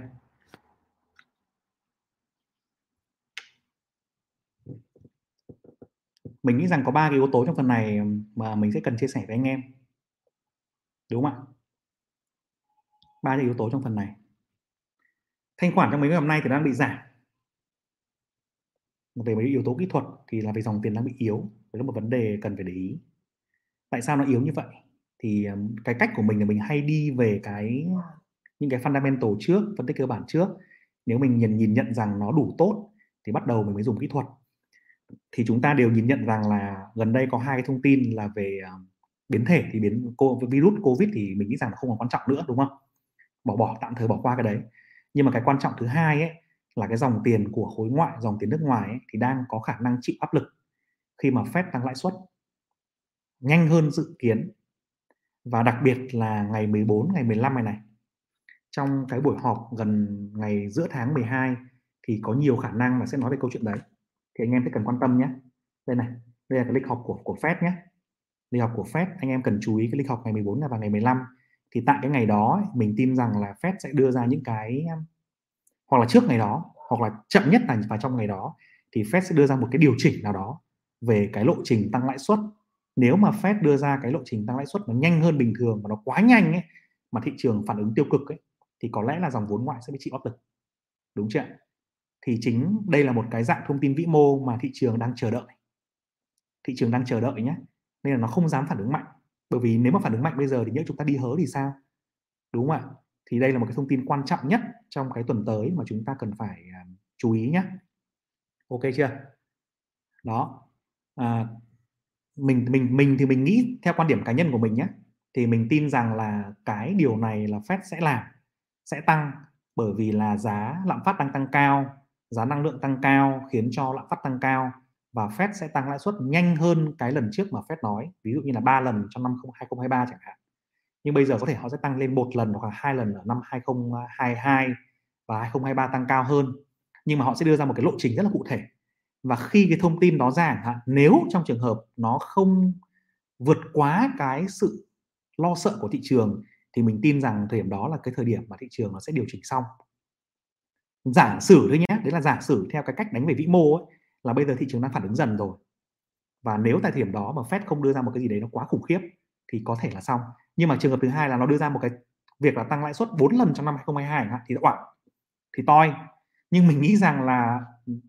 S1: Mình nghĩ rằng có ba cái yếu tố trong phần này mà mình sẽ cần chia sẻ với anh em. Đúng không ạ? Ba cái yếu tố trong phần này. Thanh khoản trong mấy ngày hôm nay thì đang bị giảm. Về mấy yếu tố kỹ thuật thì là về dòng tiền đang bị yếu. Đấy là một vấn đề cần phải để ý. Tại sao nó yếu như vậy? Thì cái cách của mình là mình hay đi về cái những cái fundamental trước phân tích cơ bản trước. Nếu mình nhìn nhìn nhận rằng nó đủ tốt thì bắt đầu mình mới dùng kỹ thuật. Thì chúng ta đều nhìn nhận rằng là gần đây có hai cái thông tin là về ờ, biến thể. Thì biến virus covid thì mình nghĩ rằng nó không còn quan trọng nữa đúng không? Bỏ bỏ tạm thời bỏ qua cái đấy. Nhưng mà cái quan trọng thứ hai ấy là cái dòng tiền của khối ngoại dòng tiền nước ngoài ấy, thì đang có khả năng chịu áp lực khi mà Fed tăng lãi suất nhanh hơn dự kiến. Và đặc biệt là ngày 14 ngày 15 này này trong cái buổi họp gần ngày giữa tháng 12 thì có nhiều khả năng là sẽ nói về câu chuyện đấy. Thì anh em sẽ cần quan tâm nhé. Đây này, đây là cái lịch học của của Fed nhé. Lịch học của Fed, anh em cần chú ý cái lịch học ngày 14 và ngày 15 thì tại cái ngày đó mình tin rằng là Fed sẽ đưa ra những cái hoặc là trước ngày đó, hoặc là chậm nhất là vào trong ngày đó, thì Fed sẽ đưa ra một cái điều chỉnh nào đó về cái lộ trình tăng lãi suất. Nếu mà Fed đưa ra cái lộ trình tăng lãi suất nó nhanh hơn bình thường và nó quá nhanh ấy, mà thị trường phản ứng tiêu cực ấy thì có lẽ là dòng vốn ngoại sẽ bị chịu áp lực. Đúng chưa thì chính đây là một cái dạng thông tin vĩ mô mà thị trường đang chờ đợi. Thị trường đang chờ đợi nhé. Nên là nó không dám phản ứng mạnh. Bởi vì nếu mà phản ứng mạnh bây giờ thì nhớ chúng ta đi hớ thì sao? Đúng không ạ? Thì đây là một cái thông tin quan trọng nhất trong cái tuần tới mà chúng ta cần phải à, chú ý nhé. Ok chưa? Đó. À, mình mình mình thì mình nghĩ theo quan điểm cá nhân của mình nhé thì mình tin rằng là cái điều này là Fed sẽ làm sẽ tăng bởi vì là giá lạm phát đang tăng cao, giá năng lượng tăng cao khiến cho lạm phát tăng cao và Fed sẽ tăng lãi suất nhanh hơn cái lần trước mà Fed nói, ví dụ như là ba lần trong năm 2023 chẳng hạn. Nhưng bây giờ có thể họ sẽ tăng lên một lần hoặc là hai lần ở năm 2022 và 2023 tăng cao hơn. Nhưng mà họ sẽ đưa ra một cái lộ trình rất là cụ thể. Và khi cái thông tin đó ra hạn, nếu trong trường hợp nó không vượt quá cái sự lo sợ của thị trường thì mình tin rằng thời điểm đó là cái thời điểm mà thị trường nó sẽ điều chỉnh xong. Giả sử thôi nhé đấy là giả sử theo cái cách đánh về vĩ mô ấy, là bây giờ thị trường đang phản ứng dần rồi. Và nếu tại thời điểm đó mà Fed không đưa ra một cái gì đấy nó quá khủng khiếp thì có thể là xong. Nhưng mà trường hợp thứ hai là nó đưa ra một cái việc là tăng lãi suất 4 lần trong năm 2022 thì oảng thì toi. Nhưng mình nghĩ rằng là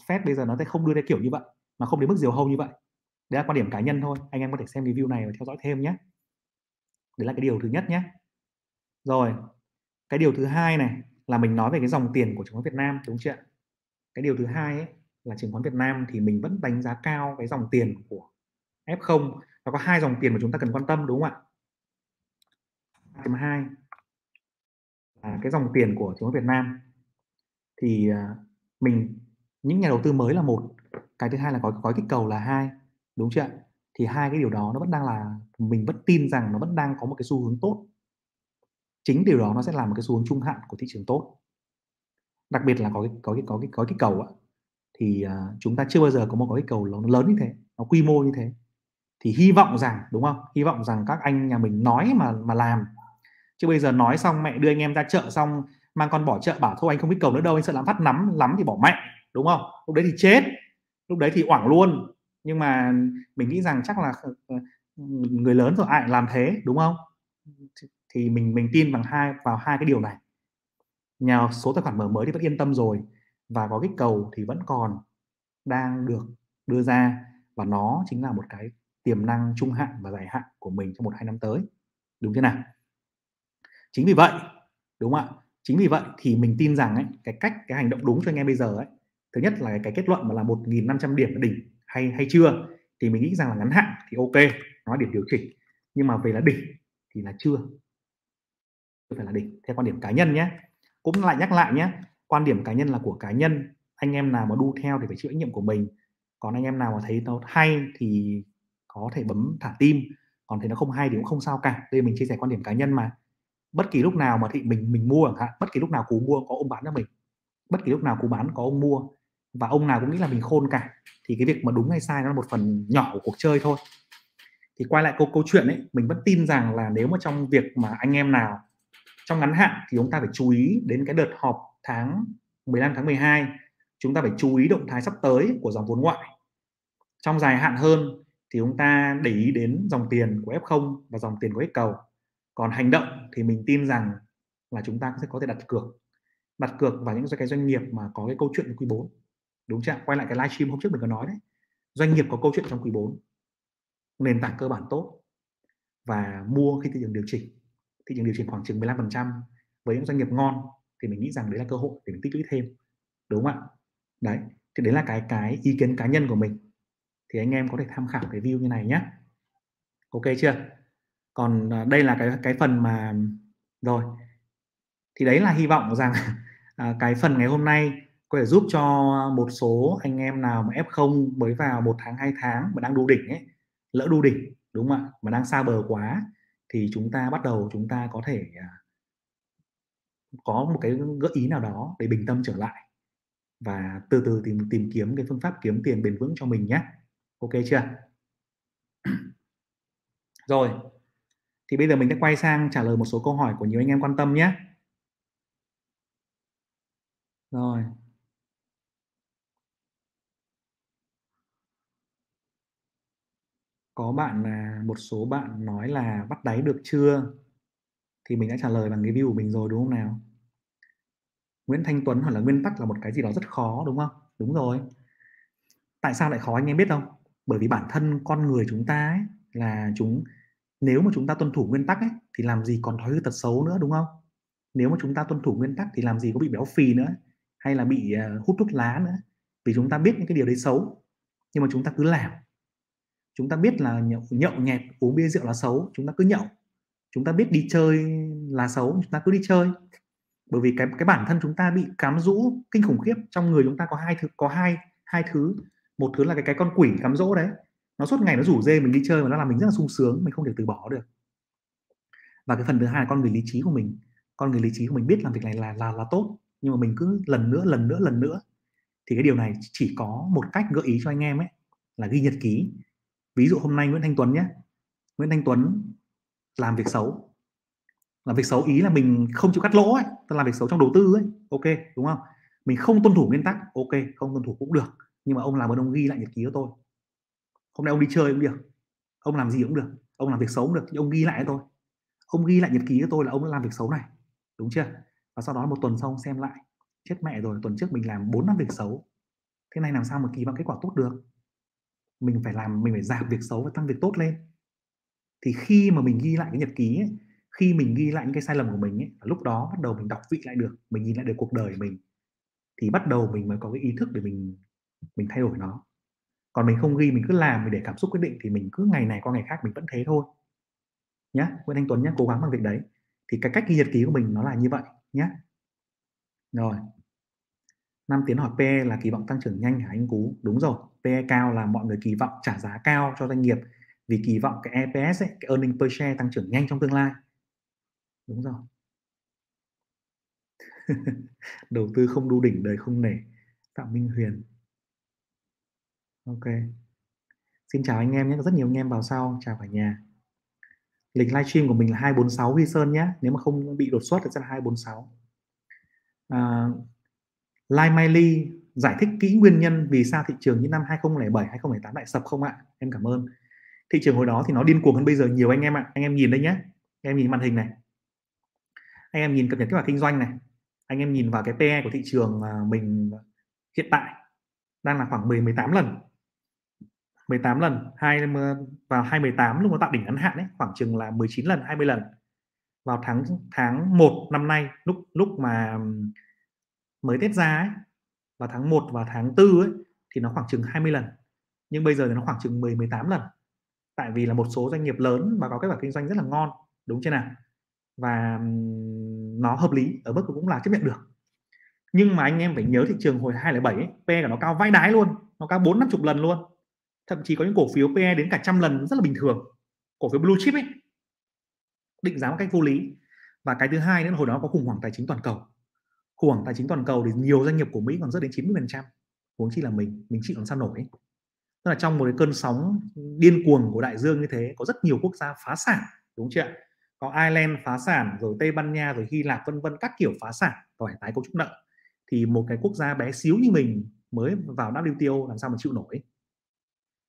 S1: Fed bây giờ nó sẽ không đưa ra kiểu như vậy nó không đến mức diều hâu như vậy. Đấy là quan điểm cá nhân thôi anh em có thể xem review này và theo dõi thêm nhé. Đấy là cái điều thứ nhất nhé rồi cái điều thứ hai này là mình nói về cái dòng tiền của chứng khoán Việt Nam đúng chưa cái điều thứ hai ấy, là chứng khoán Việt Nam thì mình vẫn đánh giá cao cái dòng tiền của F0 và có hai dòng tiền mà chúng ta cần quan tâm đúng không ạ? 2 là cái dòng tiền của chứng khoán Việt Nam. Thì à, mình những nhà đầu tư mới là một cái thứ hai là có gói kích cầu là hai đúng chưa thì hai cái điều đó nó vẫn đang là mình vẫn tin rằng nó vẫn đang có một cái xu hướng tốt chính điều đó nó sẽ làm một cái xu hướng trung hạn của thị trường tốt. Đặc biệt là có cái có cái có cái có cái cầu ạ thì uh, chúng ta chưa bao giờ có một cái cầu nó lớn như thế nó quy mô như thế. Thì hy vọng rằng đúng không? Hy vọng rằng các anh nhà mình nói mà mà làm. Chứ bây giờ nói xong mẹ đưa anh em ra chợ xong mang con bỏ chợ bảo thôi anh không biết cầu nữa đâu anh sợ lạm phát nắm lắm thì bỏ mẹ đúng không? Lúc đấy thì chết lúc đấy thì oảng luôn. Nhưng mà mình nghĩ rằng chắc là ờ, ờ, người lớn rồi ai làm thế đúng không? Thì mình mình tin bằng hai vào hai cái điều này. Nhà số tài khoản mở mới thì vẫn yên tâm rồi và có kích cầu thì vẫn còn đang được đưa ra và nó chính là một cái tiềm năng trung hạn và dài hạn của mình trong một hai năm tới. Đúng thế nào? Chính vì vậy đúng không ạ? Chính vì vậy thì mình tin rằng ấy, cái cách cái hành động đúng cho anh em bây giờ ấy thứ nhất là cái kết luận mà là 1.500 điểm là đỉnh hay hay chưa thì mình nghĩ rằng là ngắn hạn thì ok nó là điểm điều chỉnh. Nhưng mà về là đỉnh thì là chưa phải là đỉnh theo quan điểm cá nhân nhé. Cũng lại nhắc lại nhé, quan điểm cá nhân là của cá nhân, anh em nào mà đu theo thì phải chịu trách nhiệm của mình. Còn anh em nào mà thấy nó hay thì có thể bấm thả tim, còn thấy nó không hay thì cũng không sao cả. Đây mình chia sẻ quan điểm cá nhân mà. Bất kỳ lúc nào mà thị mình mình mua chẳng hạn, bất kỳ lúc nào cú mua có ông bán cho mình, bất kỳ lúc nào cú bán có ông mua, và ông nào cũng nghĩ là mình khôn cả, thì cái việc mà đúng hay sai nó là một phần nhỏ của cuộc chơi thôi. Thì quay lại câu câu chuyện ấy, mình vẫn tin rằng là nếu mà trong việc mà anh em nào trong ngắn hạn thì chúng ta phải chú ý đến cái đợt họp tháng 15 tháng 12 chúng ta phải chú ý động thái sắp tới của dòng vốn ngoại. Trong dài hạn hơn thì chúng ta để ý đến dòng tiền của F0 và dòng tiền của F cầu. Còn hành động thì mình tin rằng là chúng ta sẽ có thể đặt cược. Đặt cược vào những cái doanh nghiệp mà có cái câu chuyện quý 4 đúng chưa quay lại cái livestream hôm trước mình có nói đấy. Doanh nghiệp có câu chuyện trong quý 4 nền tảng cơ bản tốt. Và mua khi thị trường điều chỉnh thị trường điều chỉnh khoảng chừng 15% với những doanh nghiệp ngon thì mình nghĩ rằng đấy là cơ hội để mình tích lũy thêm đúng không ạ? Đấy thì đấy là cái cái ý kiến cá nhân của mình. Thì anh em có thể tham khảo cái view như này nhé ok chưa? Còn à, đây là cái cái phần mà rồi. Thì đấy là hy vọng rằng à, cái phần ngày hôm nay có thể giúp cho một số anh em nào mà F0 mới vào một tháng hai tháng mà đang đu đỉnh ấy lỡ đu đỉnh đúng không ạ? Mà đang xa bờ quá thì chúng ta bắt đầu chúng ta có thể à, có một cái gợi ý nào đó để bình tâm trở lại và từ từ tìm tìm kiếm cái phương pháp kiếm tiền bền vững cho mình nhé. Ok chưa? Rồi, thì bây giờ mình sẽ quay sang trả lời một số câu hỏi của nhiều anh em quan tâm nhé. Rồi. Có bạn là một số bạn nói là bắt đáy được chưa? Thì mình đã trả lời bằng cái view của mình rồi đúng không nào? Nguyễn Thanh Tuấn hoặc là nguyên tắc là một cái gì đó rất khó đúng không? Đúng rồi. Tại sao lại khó anh em biết không? Bởi vì bản thân con người chúng ta ấy, là chúng nếu mà chúng ta tuân thủ nguyên tắc ấy, thì làm gì còn thói hư tật xấu nữa đúng không? Nếu mà chúng ta tuân thủ nguyên tắc thì làm gì có bị béo phì nữa hay là bị ờ, hút thuốc lá nữa? Vì chúng ta biết những cái điều đấy xấu nhưng mà chúng ta cứ làm chúng ta biết là nhậu, nhậu nhẹt uống bia rượu là xấu chúng ta cứ nhậu. Chúng ta biết đi chơi là xấu chúng ta cứ đi chơi. Bởi vì cái cái bản thân chúng ta bị cám dỗ kinh khủng khiếp trong người chúng ta có hai thứ có hai hai thứ. Một thứ là cái cái con quỷ cám dỗ đấy. Nó suốt ngày nó rủ dê mình đi chơi mà nó làm mình rất là sung sướng mình không thể từ bỏ được. Và cái phần thứ hai là con người lý trí của mình. Con người lý trí của mình biết làm việc này là là là tốt nhưng mà mình cứ lần nữa lần nữa lần nữa. Thì cái điều này chỉ có một cách gợi ý cho anh em ấy là ghi nhật ký ví dụ hôm nay Nguyễn Thanh Tuấn nhé. Nguyễn Thanh Tuấn làm việc xấu. Làm việc xấu ý là mình không chịu cắt lỗ ấy, tức làm việc xấu trong đầu tư ấy. Ok, đúng không? Mình không tuân thủ nguyên tắc, ok, không tuân thủ cũng được. Nhưng mà ông làm ơn ông ghi lại nhật ký của tôi. Hôm nay ông đi chơi cũng được, ông làm gì cũng được, ông làm việc xấu cũng được ông ghi lại cho tôi. Ông ghi lại nhật ký của tôi là ông đã làm việc xấu này, đúng chưa? Và sau đó một tuần sau xem lại. Chết mẹ rồi, tuần trước mình làm bốn năm việc xấu. Thế này làm sao mà kỳ vọng kết quả tốt được? Mình phải làm mình phải giảm việc xấu và tăng việc tốt lên. Thì khi mà mình ghi lại cái nhật ký ấy, khi mình ghi lại những cái sai lầm của mình ấy, lúc đó bắt đầu mình đọc vị lại được mình nhìn lại được cuộc đời mình thì bắt đầu mình mới có cái ý thức để mình mình thay đổi nó. Còn mình không ghi mình cứ làm mình để cảm xúc quyết định thì mình cứ ngày này qua ngày khác mình vẫn thế thôi. Nhá Nguyễn anh Tuấn nhé cố gắng bằng việc đấy. Thì cái cách ghi nhật ký của mình nó là như vậy nhé rồi năm tiến hỏi PE là kỳ vọng tăng trưởng nhanh hả anh Cú? Đúng rồi PE cao là mọi người kỳ vọng trả giá cao cho doanh nghiệp. Vì kỳ vọng cái EPS ấy, cái earning per share tăng trưởng nhanh trong tương lai. Đúng rồi. Đầu tư không đu đỉnh đời không nể. Phạm minh huyền. Ok. Xin chào anh em nhé có rất nhiều anh em vào sau. Chào cả nhà. Lịch livestream của mình là 246 Huy Sơn nhé. Nếu mà không bị đột xuất thì sẽ là 246 à, Lai Mai Ly giải thích kỹ nguyên nhân vì sao thị trường những năm 2007 2008 lại sập không ạ? Em cảm ơn. Thị trường hồi đó thì nó điên cuồng hơn bây giờ nhiều anh em ạ. Anh em nhìn đây nhé. Anh em nhìn màn hình này. Anh em nhìn cập nhật kết quả kinh doanh này. Anh em nhìn vào cái PE của thị trường à, mình hiện tại đang là khoảng 10 18 lần. 18 lần, hai vào 2018 lúc nó tạo đỉnh ngắn hạn ấy, khoảng chừng là 19 lần 20 lần. Vào tháng tháng 1 năm nay, lúc lúc mà mới Tết ra ấy vào tháng 1 và tháng 4 ấy thì nó khoảng chừng 20 lần. Nhưng bây giờ thì nó khoảng chừng 10 18 lần. Tại vì là một số doanh nghiệp lớn mà có kết quả kinh doanh rất là ngon đúng chưa nào? Và nó hợp lý ở mức cũng là chấp nhận được. Nhưng mà anh em phải nhớ thị trường hồi 2007 ấy, PE của nó cao vãi đái luôn nó cao bốn năm chục lần luôn. Thậm chí có những cổ phiếu PE đến cả trăm lần rất là bình thường. Cổ phiếu blue chip ấy. Định giá một cách vô lý. Và cái thứ hai nữa là hồi đó có khủng hoảng tài chính toàn cầu khủng hoảng tài chính toàn cầu thì nhiều doanh nghiệp của Mỹ còn rất đến 90 phần trăm. Huống chi là mình mình chịu làm sao nổi. Ấy. tức là trong một cái cơn sóng điên cuồng của đại dương như thế, có rất nhiều quốc gia phá sản, đúng chưa có Ireland phá sản, rồi Tây Ban Nha, rồi Hy Lạp, vân vân, các kiểu phá sản và phải tái cấu trúc nợ. Thì một cái quốc gia bé xíu như mình mới vào WTO làm sao mà chịu nổi.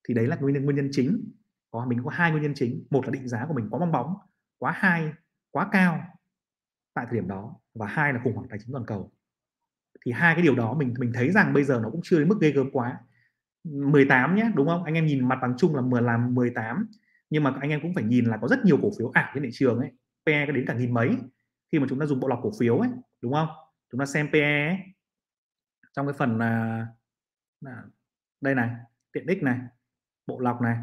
S1: Thì đấy là nguyên nhân nguyên nhân chính. Có, mình có hai nguyên nhân chính. Một là định giá của mình quá bong bóng, quá hai quá cao tại thời điểm đó và hai là khủng hoảng tài chính toàn cầu. Thì hai cái điều đó mình mình thấy rằng bây giờ nó cũng chưa đến mức ghê gớm quá. 18 nhé đúng không? Anh em nhìn mặt bằng chung là 10 làm 18 nhưng mà anh em cũng phải nhìn là có rất nhiều cổ phiếu ảo trên thị trường ấy. PE có đến cả nghìn mấy. Khi mà chúng ta dùng bộ lọc cổ phiếu ấy đúng không? Chúng ta xem PE ấy, trong cái phần là đây này tiện ích này bộ lọc này.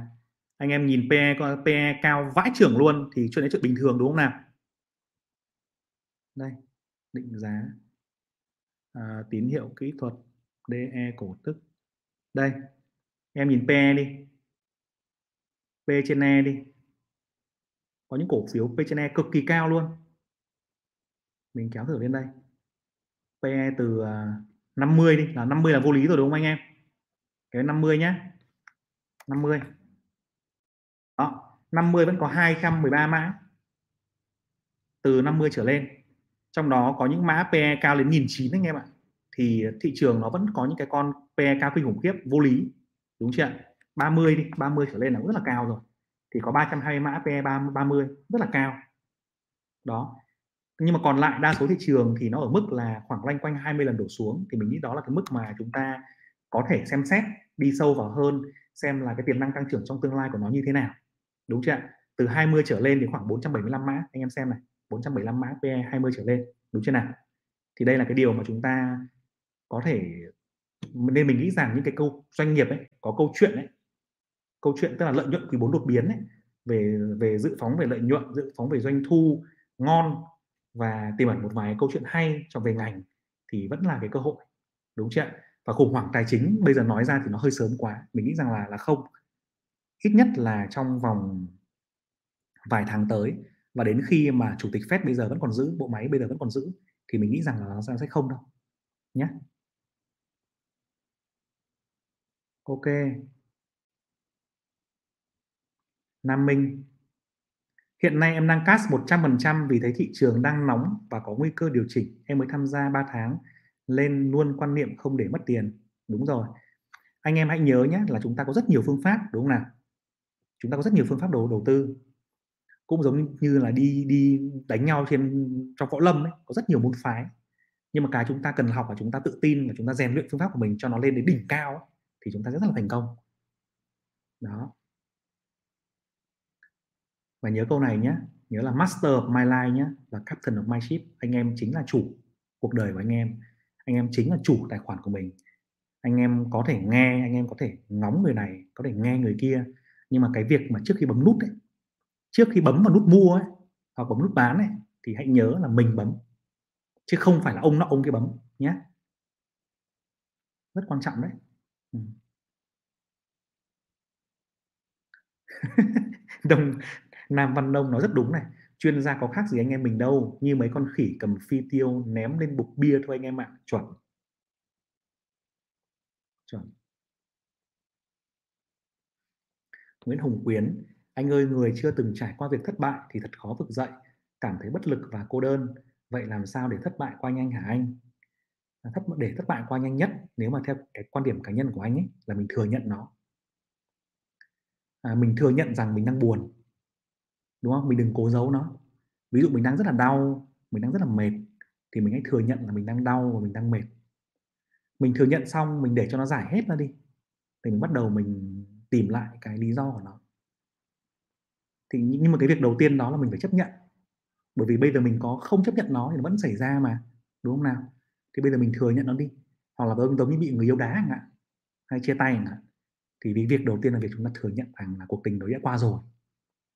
S1: Anh em nhìn PE PE cao vãi trưởng luôn thì chuyện đấy chuyện bình thường đúng không nào? Đây định giá à, tín hiệu kỹ thuật DE cổ tức. Đây em nhìn PE đi. P trên E đi. Có những cổ phiếu P trên E cực kỳ cao luôn. Mình kéo thử lên đây. PE từ à, 50 đi là 50 là vô lý rồi đúng không anh em? Cái 50 nhá. 50 đó 50 vẫn có 213 mã. Từ 50 trở lên trong đó có những mã PE cao đến 1009 anh em ạ. Thì thị trường nó vẫn có những cái con PE cao kinh khủng khiếp, vô lý. Đúng chưa 30 đi 30 trở lên là rất là cao rồi. Thì có 320 mã PE 30 rất là cao. Đó. Nhưng mà còn lại đa số thị trường thì nó ở mức là khoảng loanh quanh 20 lần đổ xuống. Thì mình nghĩ đó là cái mức mà chúng ta có thể xem xét, đi sâu vào hơn, xem là cái tiềm năng tăng trưởng trong tương lai của nó như thế nào. Đúng chưa ạ? Từ 20 trở lên thì khoảng 475 mã, anh em xem này. 475 mã PE 20 trở lên, đúng chưa nào? Thì đây là cái điều mà chúng ta có thể, nên mình nghĩ rằng những cái câu doanh nghiệp ấy, có câu chuyện ấy, câu chuyện tức là lợi nhuận quý 4 đột biến ấy, về về dự phóng về lợi nhuận, dự phóng về doanh thu ngon và tiềm ẩn một vài câu chuyện hay cho về ngành thì vẫn là cái cơ hội, đúng chưa và khủng hoảng tài chính bây giờ nói ra thì nó hơi sớm quá, mình nghĩ rằng là là không. Ít nhất là trong vòng vài tháng tới và đến khi mà chủ tịch Fed bây giờ vẫn còn giữ, bộ máy bây giờ vẫn còn giữ, thì mình nghĩ rằng là nó sẽ không đâu nhé ok Nam Minh Hiện nay em đang cast 100% vì thấy thị trường đang nóng và có nguy cơ điều chỉnh. Em mới tham gia 3 tháng, lên luôn quan niệm không để mất tiền. Đúng rồi. Anh em hãy nhớ nhé là chúng ta có rất nhiều phương pháp, đúng không nào? Chúng ta có rất nhiều phương pháp đầu đầu tư. Cũng giống như là đi đi đánh nhau trên trong võ lâm ấy, có rất nhiều môn phái. Nhưng mà cái chúng ta cần học là chúng ta tự tin và chúng ta rèn luyện phương pháp của mình cho nó lên đến đỉnh cao ấy, thì chúng ta sẽ rất là thành công. Đó. Và nhớ câu này nhé nhớ là master of my life nhé và captain of my ship. Anh em chính là chủ cuộc đời của anh em. Anh em chính là chủ tài khoản của mình. Anh em có thể nghe anh em có thể ngóng người này có thể nghe người kia. Nhưng mà cái việc mà trước khi bấm nút ấy trước khi bấm vào nút mua ấy, hoặc bấm nút bán ấy, thì hãy nhớ là mình bấm, chứ không phải là ông nọ ông kia bấm, nhé. Rất quan trọng đấy. Ừ. đồng Nam Văn Nông nói rất đúng này. Chuyên gia có khác gì anh em mình đâu, như mấy con khỉ cầm phi tiêu ném lên bục bia thôi anh em ạ. Chuẩn. Chuẩn. Nguyễn Hồng Quyến anh ơi người chưa từng trải qua việc thất bại thì thật khó vực dậy cảm thấy bất lực và cô đơn. Vậy làm sao để thất bại qua nhanh hả anh? À, thất để thất bại qua nhanh nhất nếu mà theo cái quan điểm cá nhân của anh ấy là mình thừa nhận nó. À, mình thừa nhận rằng mình đang buồn đúng không? Mình đừng cố giấu nó. Ví dụ mình đang rất là đau mình đang rất là mệt thì mình hãy thừa nhận là mình đang đau và mình đang mệt. Mình thừa nhận xong mình để cho nó giải hết ra đi thì mình bắt đầu mình tìm lại cái lý do của nó thì nhưng mà cái việc đầu tiên đó là mình phải chấp nhận. Bởi vì bây giờ mình có không chấp nhận nó thì nó vẫn xảy ra mà đúng không nào? Thì bây giờ mình thừa nhận nó đi. Hoặc là giống, giống như bị người yêu đá chẳng hạn hay chia tay chẳng hạn thì vì việc đầu tiên là việc chúng ta thừa nhận rằng là cuộc tình đó đã qua rồi.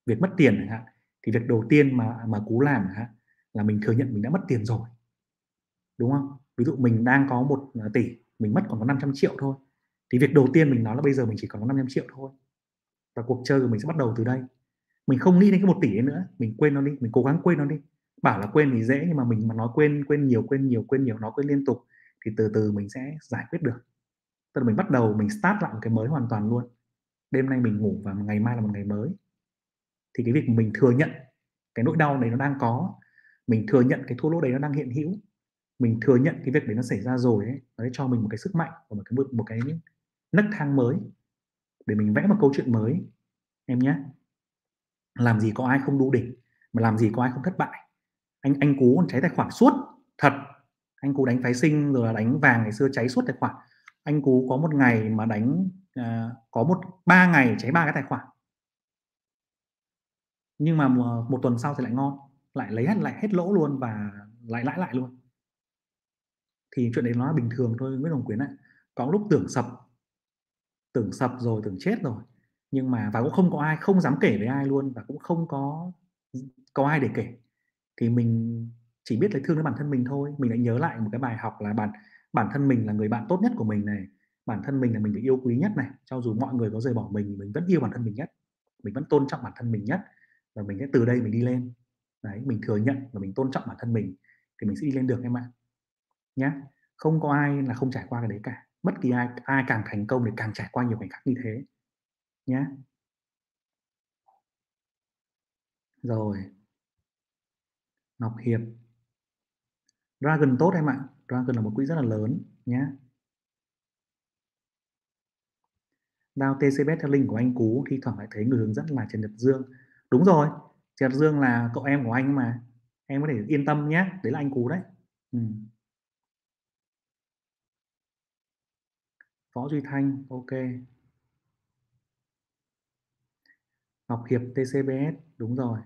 S1: Việc mất tiền chẳng hạn thì việc đầu tiên mà mà cú làm chẳng hạn là mình thừa nhận mình đã mất tiền rồi. Đúng không? Ví dụ mình đang có một à, tỷ mình mất còn có 500 triệu thôi thì việc đầu tiên mình nói là bây giờ mình chỉ còn có 500 triệu thôi và cuộc chơi của mình sẽ bắt đầu từ đây mình không nghĩ đến cái một tỷ ấy nữa, mình quên nó đi, mình cố gắng quên nó đi. Bảo là quên thì dễ, nhưng mà mình mà nói quên quên nhiều quên nhiều quên nhiều nó quên liên tục, thì từ từ mình sẽ giải quyết được. Tức là mình bắt đầu mình start lại một cái mới hoàn toàn luôn. Đêm nay mình ngủ và ngày mai là một ngày mới. Thì cái việc mình thừa nhận cái nỗi đau đấy nó đang có, mình thừa nhận cái thua lỗ đấy nó đang hiện hữu, mình thừa nhận cái việc đấy nó xảy ra rồi ấy, nó cho mình một cái sức mạnh và một cái một cái nấc thang mới để mình vẽ một câu chuyện mới. Em nhé làm gì có ai không đu đỉnh mà làm gì có ai không thất bại. Anh anh cú còn cháy tài khoản suốt thật. Anh cú đánh phái sinh rồi là đánh vàng ngày xưa cháy suốt tài khoản. Anh cú có một ngày mà đánh uh, có một ba ngày cháy ba cái tài khoản. Nhưng mà một tuần sau thì lại ngon lại lấy hết lại hết lỗ luôn và lại lãi lại luôn. Thì chuyện đấy nó là bình thường thôi Nguyễn Hồng Quyến ạ. Có lúc tưởng sập tưởng sập rồi tưởng chết rồi nhưng mà, và cũng không có ai, không dám kể với ai luôn và cũng không có có ai để kể. Thì mình chỉ biết lấy thương đến bản thân mình thôi. Mình lại nhớ lại một cái bài học là bản bản thân mình là người bạn tốt nhất của mình này. Bản thân mình là mình phải yêu quý nhất này. Cho dù mọi người có rời bỏ mình mình vẫn yêu bản thân mình nhất. Mình vẫn tôn trọng bản thân mình nhất. Và mình sẽ từ đây mình đi lên. Đấy, mình thừa nhận và mình tôn trọng bản thân mình thì mình sẽ đi lên được em ạ. Nhé không có ai là không trải qua cái đấy cả. Bất kỳ ai ai càng thành công thì càng trải qua nhiều khoảnh khắc như thế nhé rồi. Ngọc Hiệp. Dragon tốt em ạ. Dragon là một quỹ rất là lớn nhé Đao TCBet theo link của anh Cú, thi thoảng lại thấy người hướng dẫn là Trần Nhật Dương. Đúng rồi, Trần Nhật Dương là cậu em của anh mà. Em có thể yên tâm nhé đấy là anh Cú đấy. Ừ. Võ Duy Thanh, ok. Ngọc Hiệp TCBS đúng rồi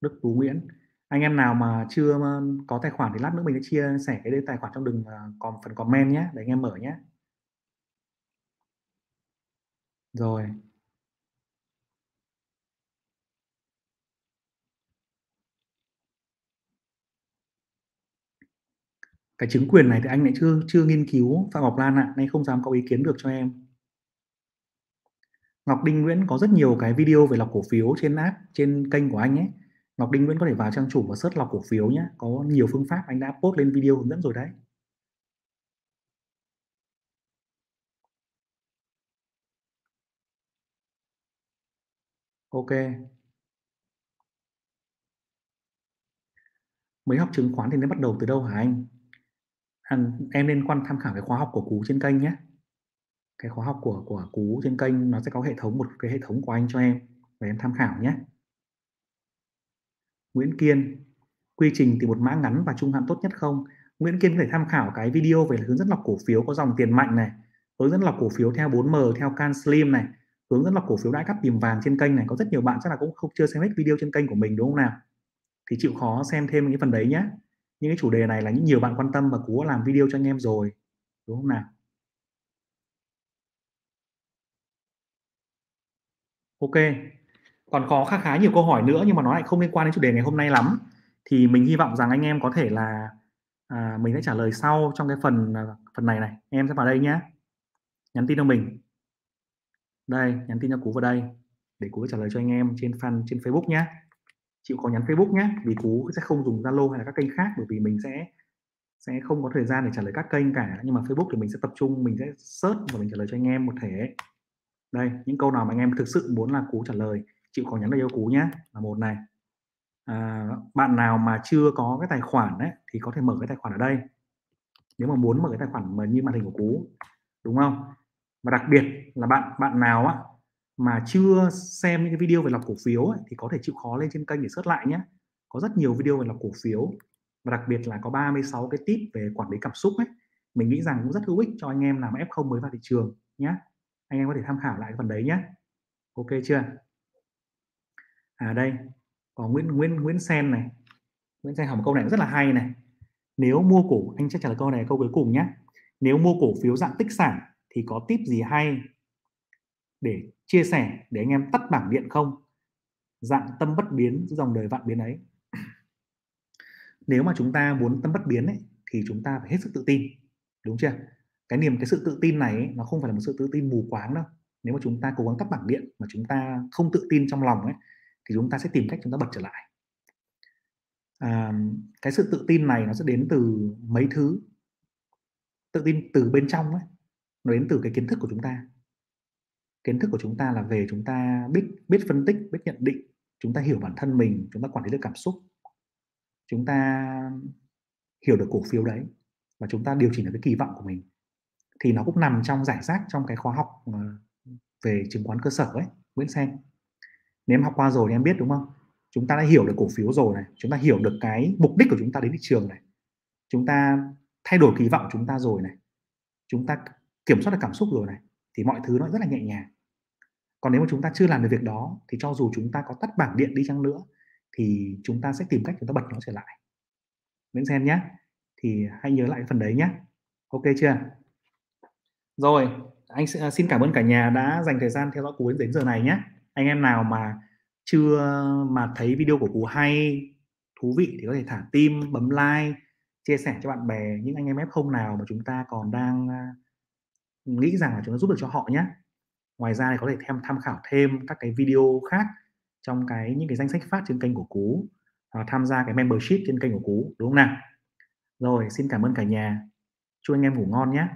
S1: Đức Tú Nguyễn. Anh em nào mà chưa có tài khoản thì lát nữa mình sẽ chia sẻ cái tài khoản trong đường ờ, còn phần comment nhé để anh em mở nhé. Rồi. Cái chứng quyền này thì anh lại chưa chưa nghiên cứu Phạm Ngọc Lan ạ, à, anh không dám có ý kiến được cho em. Ngọc Đinh Nguyễn có rất nhiều cái video về lọc cổ phiếu trên app trên kênh của anh ấy. Ngọc Đinh Nguyễn có thể vào trang chủ và search lọc cổ phiếu nhé. Có nhiều phương pháp anh đã post lên video hướng dẫn rồi đấy. Ok. Mới học chứng khoán thì nên bắt đầu từ đâu hả anh? Hằng, em nên quan tham khảo cái khóa học của Cú trên kênh nhé. Cái khóa học của của Cú trên kênh nó sẽ có hệ thống một cái hệ thống của anh cho em để em tham khảo nhé. Nguyễn Kiên, quy trình thì một mã ngắn và trung hạn tốt nhất không? Nguyễn Kiên có thể tham khảo cái video về hướng dẫn lọc cổ phiếu có dòng tiền mạnh này, hướng dẫn lọc cổ phiếu theo 4M theo Can Slim này, hướng dẫn lọc cổ phiếu đãi cắt tìm vàng trên kênh này có rất nhiều bạn chắc là cũng không chưa xem hết video trên kênh của mình đúng không nào? Thì chịu khó xem thêm những phần đấy nhé những cái chủ đề này là những nhiều bạn quan tâm và cú làm video cho anh em rồi đúng không nào ok. Còn có khá khá nhiều câu hỏi nữa nhưng mà nó lại không liên quan đến chủ đề ngày hôm nay lắm. Thì mình hy vọng rằng anh em có thể là à, mình sẽ trả lời sau trong cái phần à, phần này này. Em sẽ vào đây nhé. Nhắn tin cho mình. Đây nhắn tin cho cú vào đây. Để cú trả lời cho anh em trên fan trên Facebook nhé. Chịu khó nhắn Facebook nhé vì cú sẽ không dùng Zalo hay là các kênh khác bởi vì mình sẽ sẽ không có thời gian để trả lời các kênh cả. Nhưng mà Facebook thì mình sẽ tập trung mình sẽ search và mình trả lời cho anh em một thể đây những câu nào mà anh em thực sự muốn là cú trả lời chịu khó nhắn lời yêu cú nhé. Là một này. À, bạn nào mà chưa có cái tài khoản đấy thì có thể mở cái tài khoản ở đây. Nếu mà muốn mở cái tài khoản mà như màn hình của cú đúng không? Và đặc biệt là bạn bạn nào á mà chưa xem những cái video về lọc cổ phiếu ấy, thì có thể chịu khó lên trên kênh để search lại nhé. Có rất nhiều video về lọc cổ phiếu. Và đặc biệt là có 36 cái tip về quản lý cảm xúc ấy. Mình nghĩ rằng cũng rất hữu ích cho anh em làm F0 mới vào thị trường nhé anh em có thể tham khảo lại cái phần đấy nhé ok chưa? À đây có Nguyễn Nguyễn Nguyễn Sen này. Nguyễn Sen hỏi một câu này rất là hay này. Nếu mua cổ anh sẽ trả lời câu này câu cuối cùng nhé nếu mua cổ phiếu dạng tích sản thì có tip gì hay để chia sẻ để anh em tắt bảng điện không? Dạng tâm bất biến dòng đời vạn biến ấy. Nếu mà chúng ta muốn tâm bất biến ấy, thì chúng ta phải hết sức tự tin đúng chưa? Cái niềm cái sự tự tin này ấy, nó không phải là một sự tự tin mù quáng đâu nếu mà chúng ta cố gắng tắt bảng điện mà chúng ta không tự tin trong lòng ấy thì chúng ta sẽ tìm cách chúng ta bật trở lại à, cái sự tự tin này nó sẽ đến từ mấy thứ tự tin từ bên trong ấy nó đến từ cái kiến thức của chúng ta kiến thức của chúng ta là về chúng ta biết biết phân tích biết nhận định chúng ta hiểu bản thân mình chúng ta quản lý được cảm xúc chúng ta hiểu được cổ phiếu đấy và chúng ta điều chỉnh được cái kỳ vọng của mình thì nó cũng nằm trong giải rác trong cái khóa học ờ, về chứng khoán cơ sở ấy, Nguyễn Sen. Nếu em học qua rồi thì em biết, đúng không? Chúng ta đã hiểu được cổ phiếu rồi này, chúng ta hiểu được cái mục đích của chúng ta đến thị trường này, chúng ta thay đổi kỳ vọng của chúng ta rồi này, chúng ta kiểm soát được cảm xúc rồi này, thì mọi thứ nó rất là nhẹ nhàng. Còn nếu mà chúng ta chưa làm được việc đó, thì cho dù chúng ta có tắt bảng điện đi chăng nữa, thì chúng ta sẽ tìm cách chúng ta bật nó trở lại. Nguyễn Sen nhé thì hãy nhớ lại cái phần đấy nhé ok chưa? Rồi anh à, xin cảm ơn cả nhà đã dành thời gian theo dõi cú đến giờ này nhé. Anh em nào mà chưa mà thấy video của cú hay thú vị thì có thể thả tim bấm like chia sẻ cho bạn bè những anh em f không nào mà chúng ta còn đang à, nghĩ rằng là chúng ta giúp được cho họ nhé. Ngoài ra thì có thể thêm tham khảo thêm các cái video khác trong cái những cái danh sách phát trên kênh của Cú à, tham gia cái membership trên kênh của Cú đúng không nào? Rồi xin cảm ơn cả nhà. Chúc anh em ngủ ngon nhé.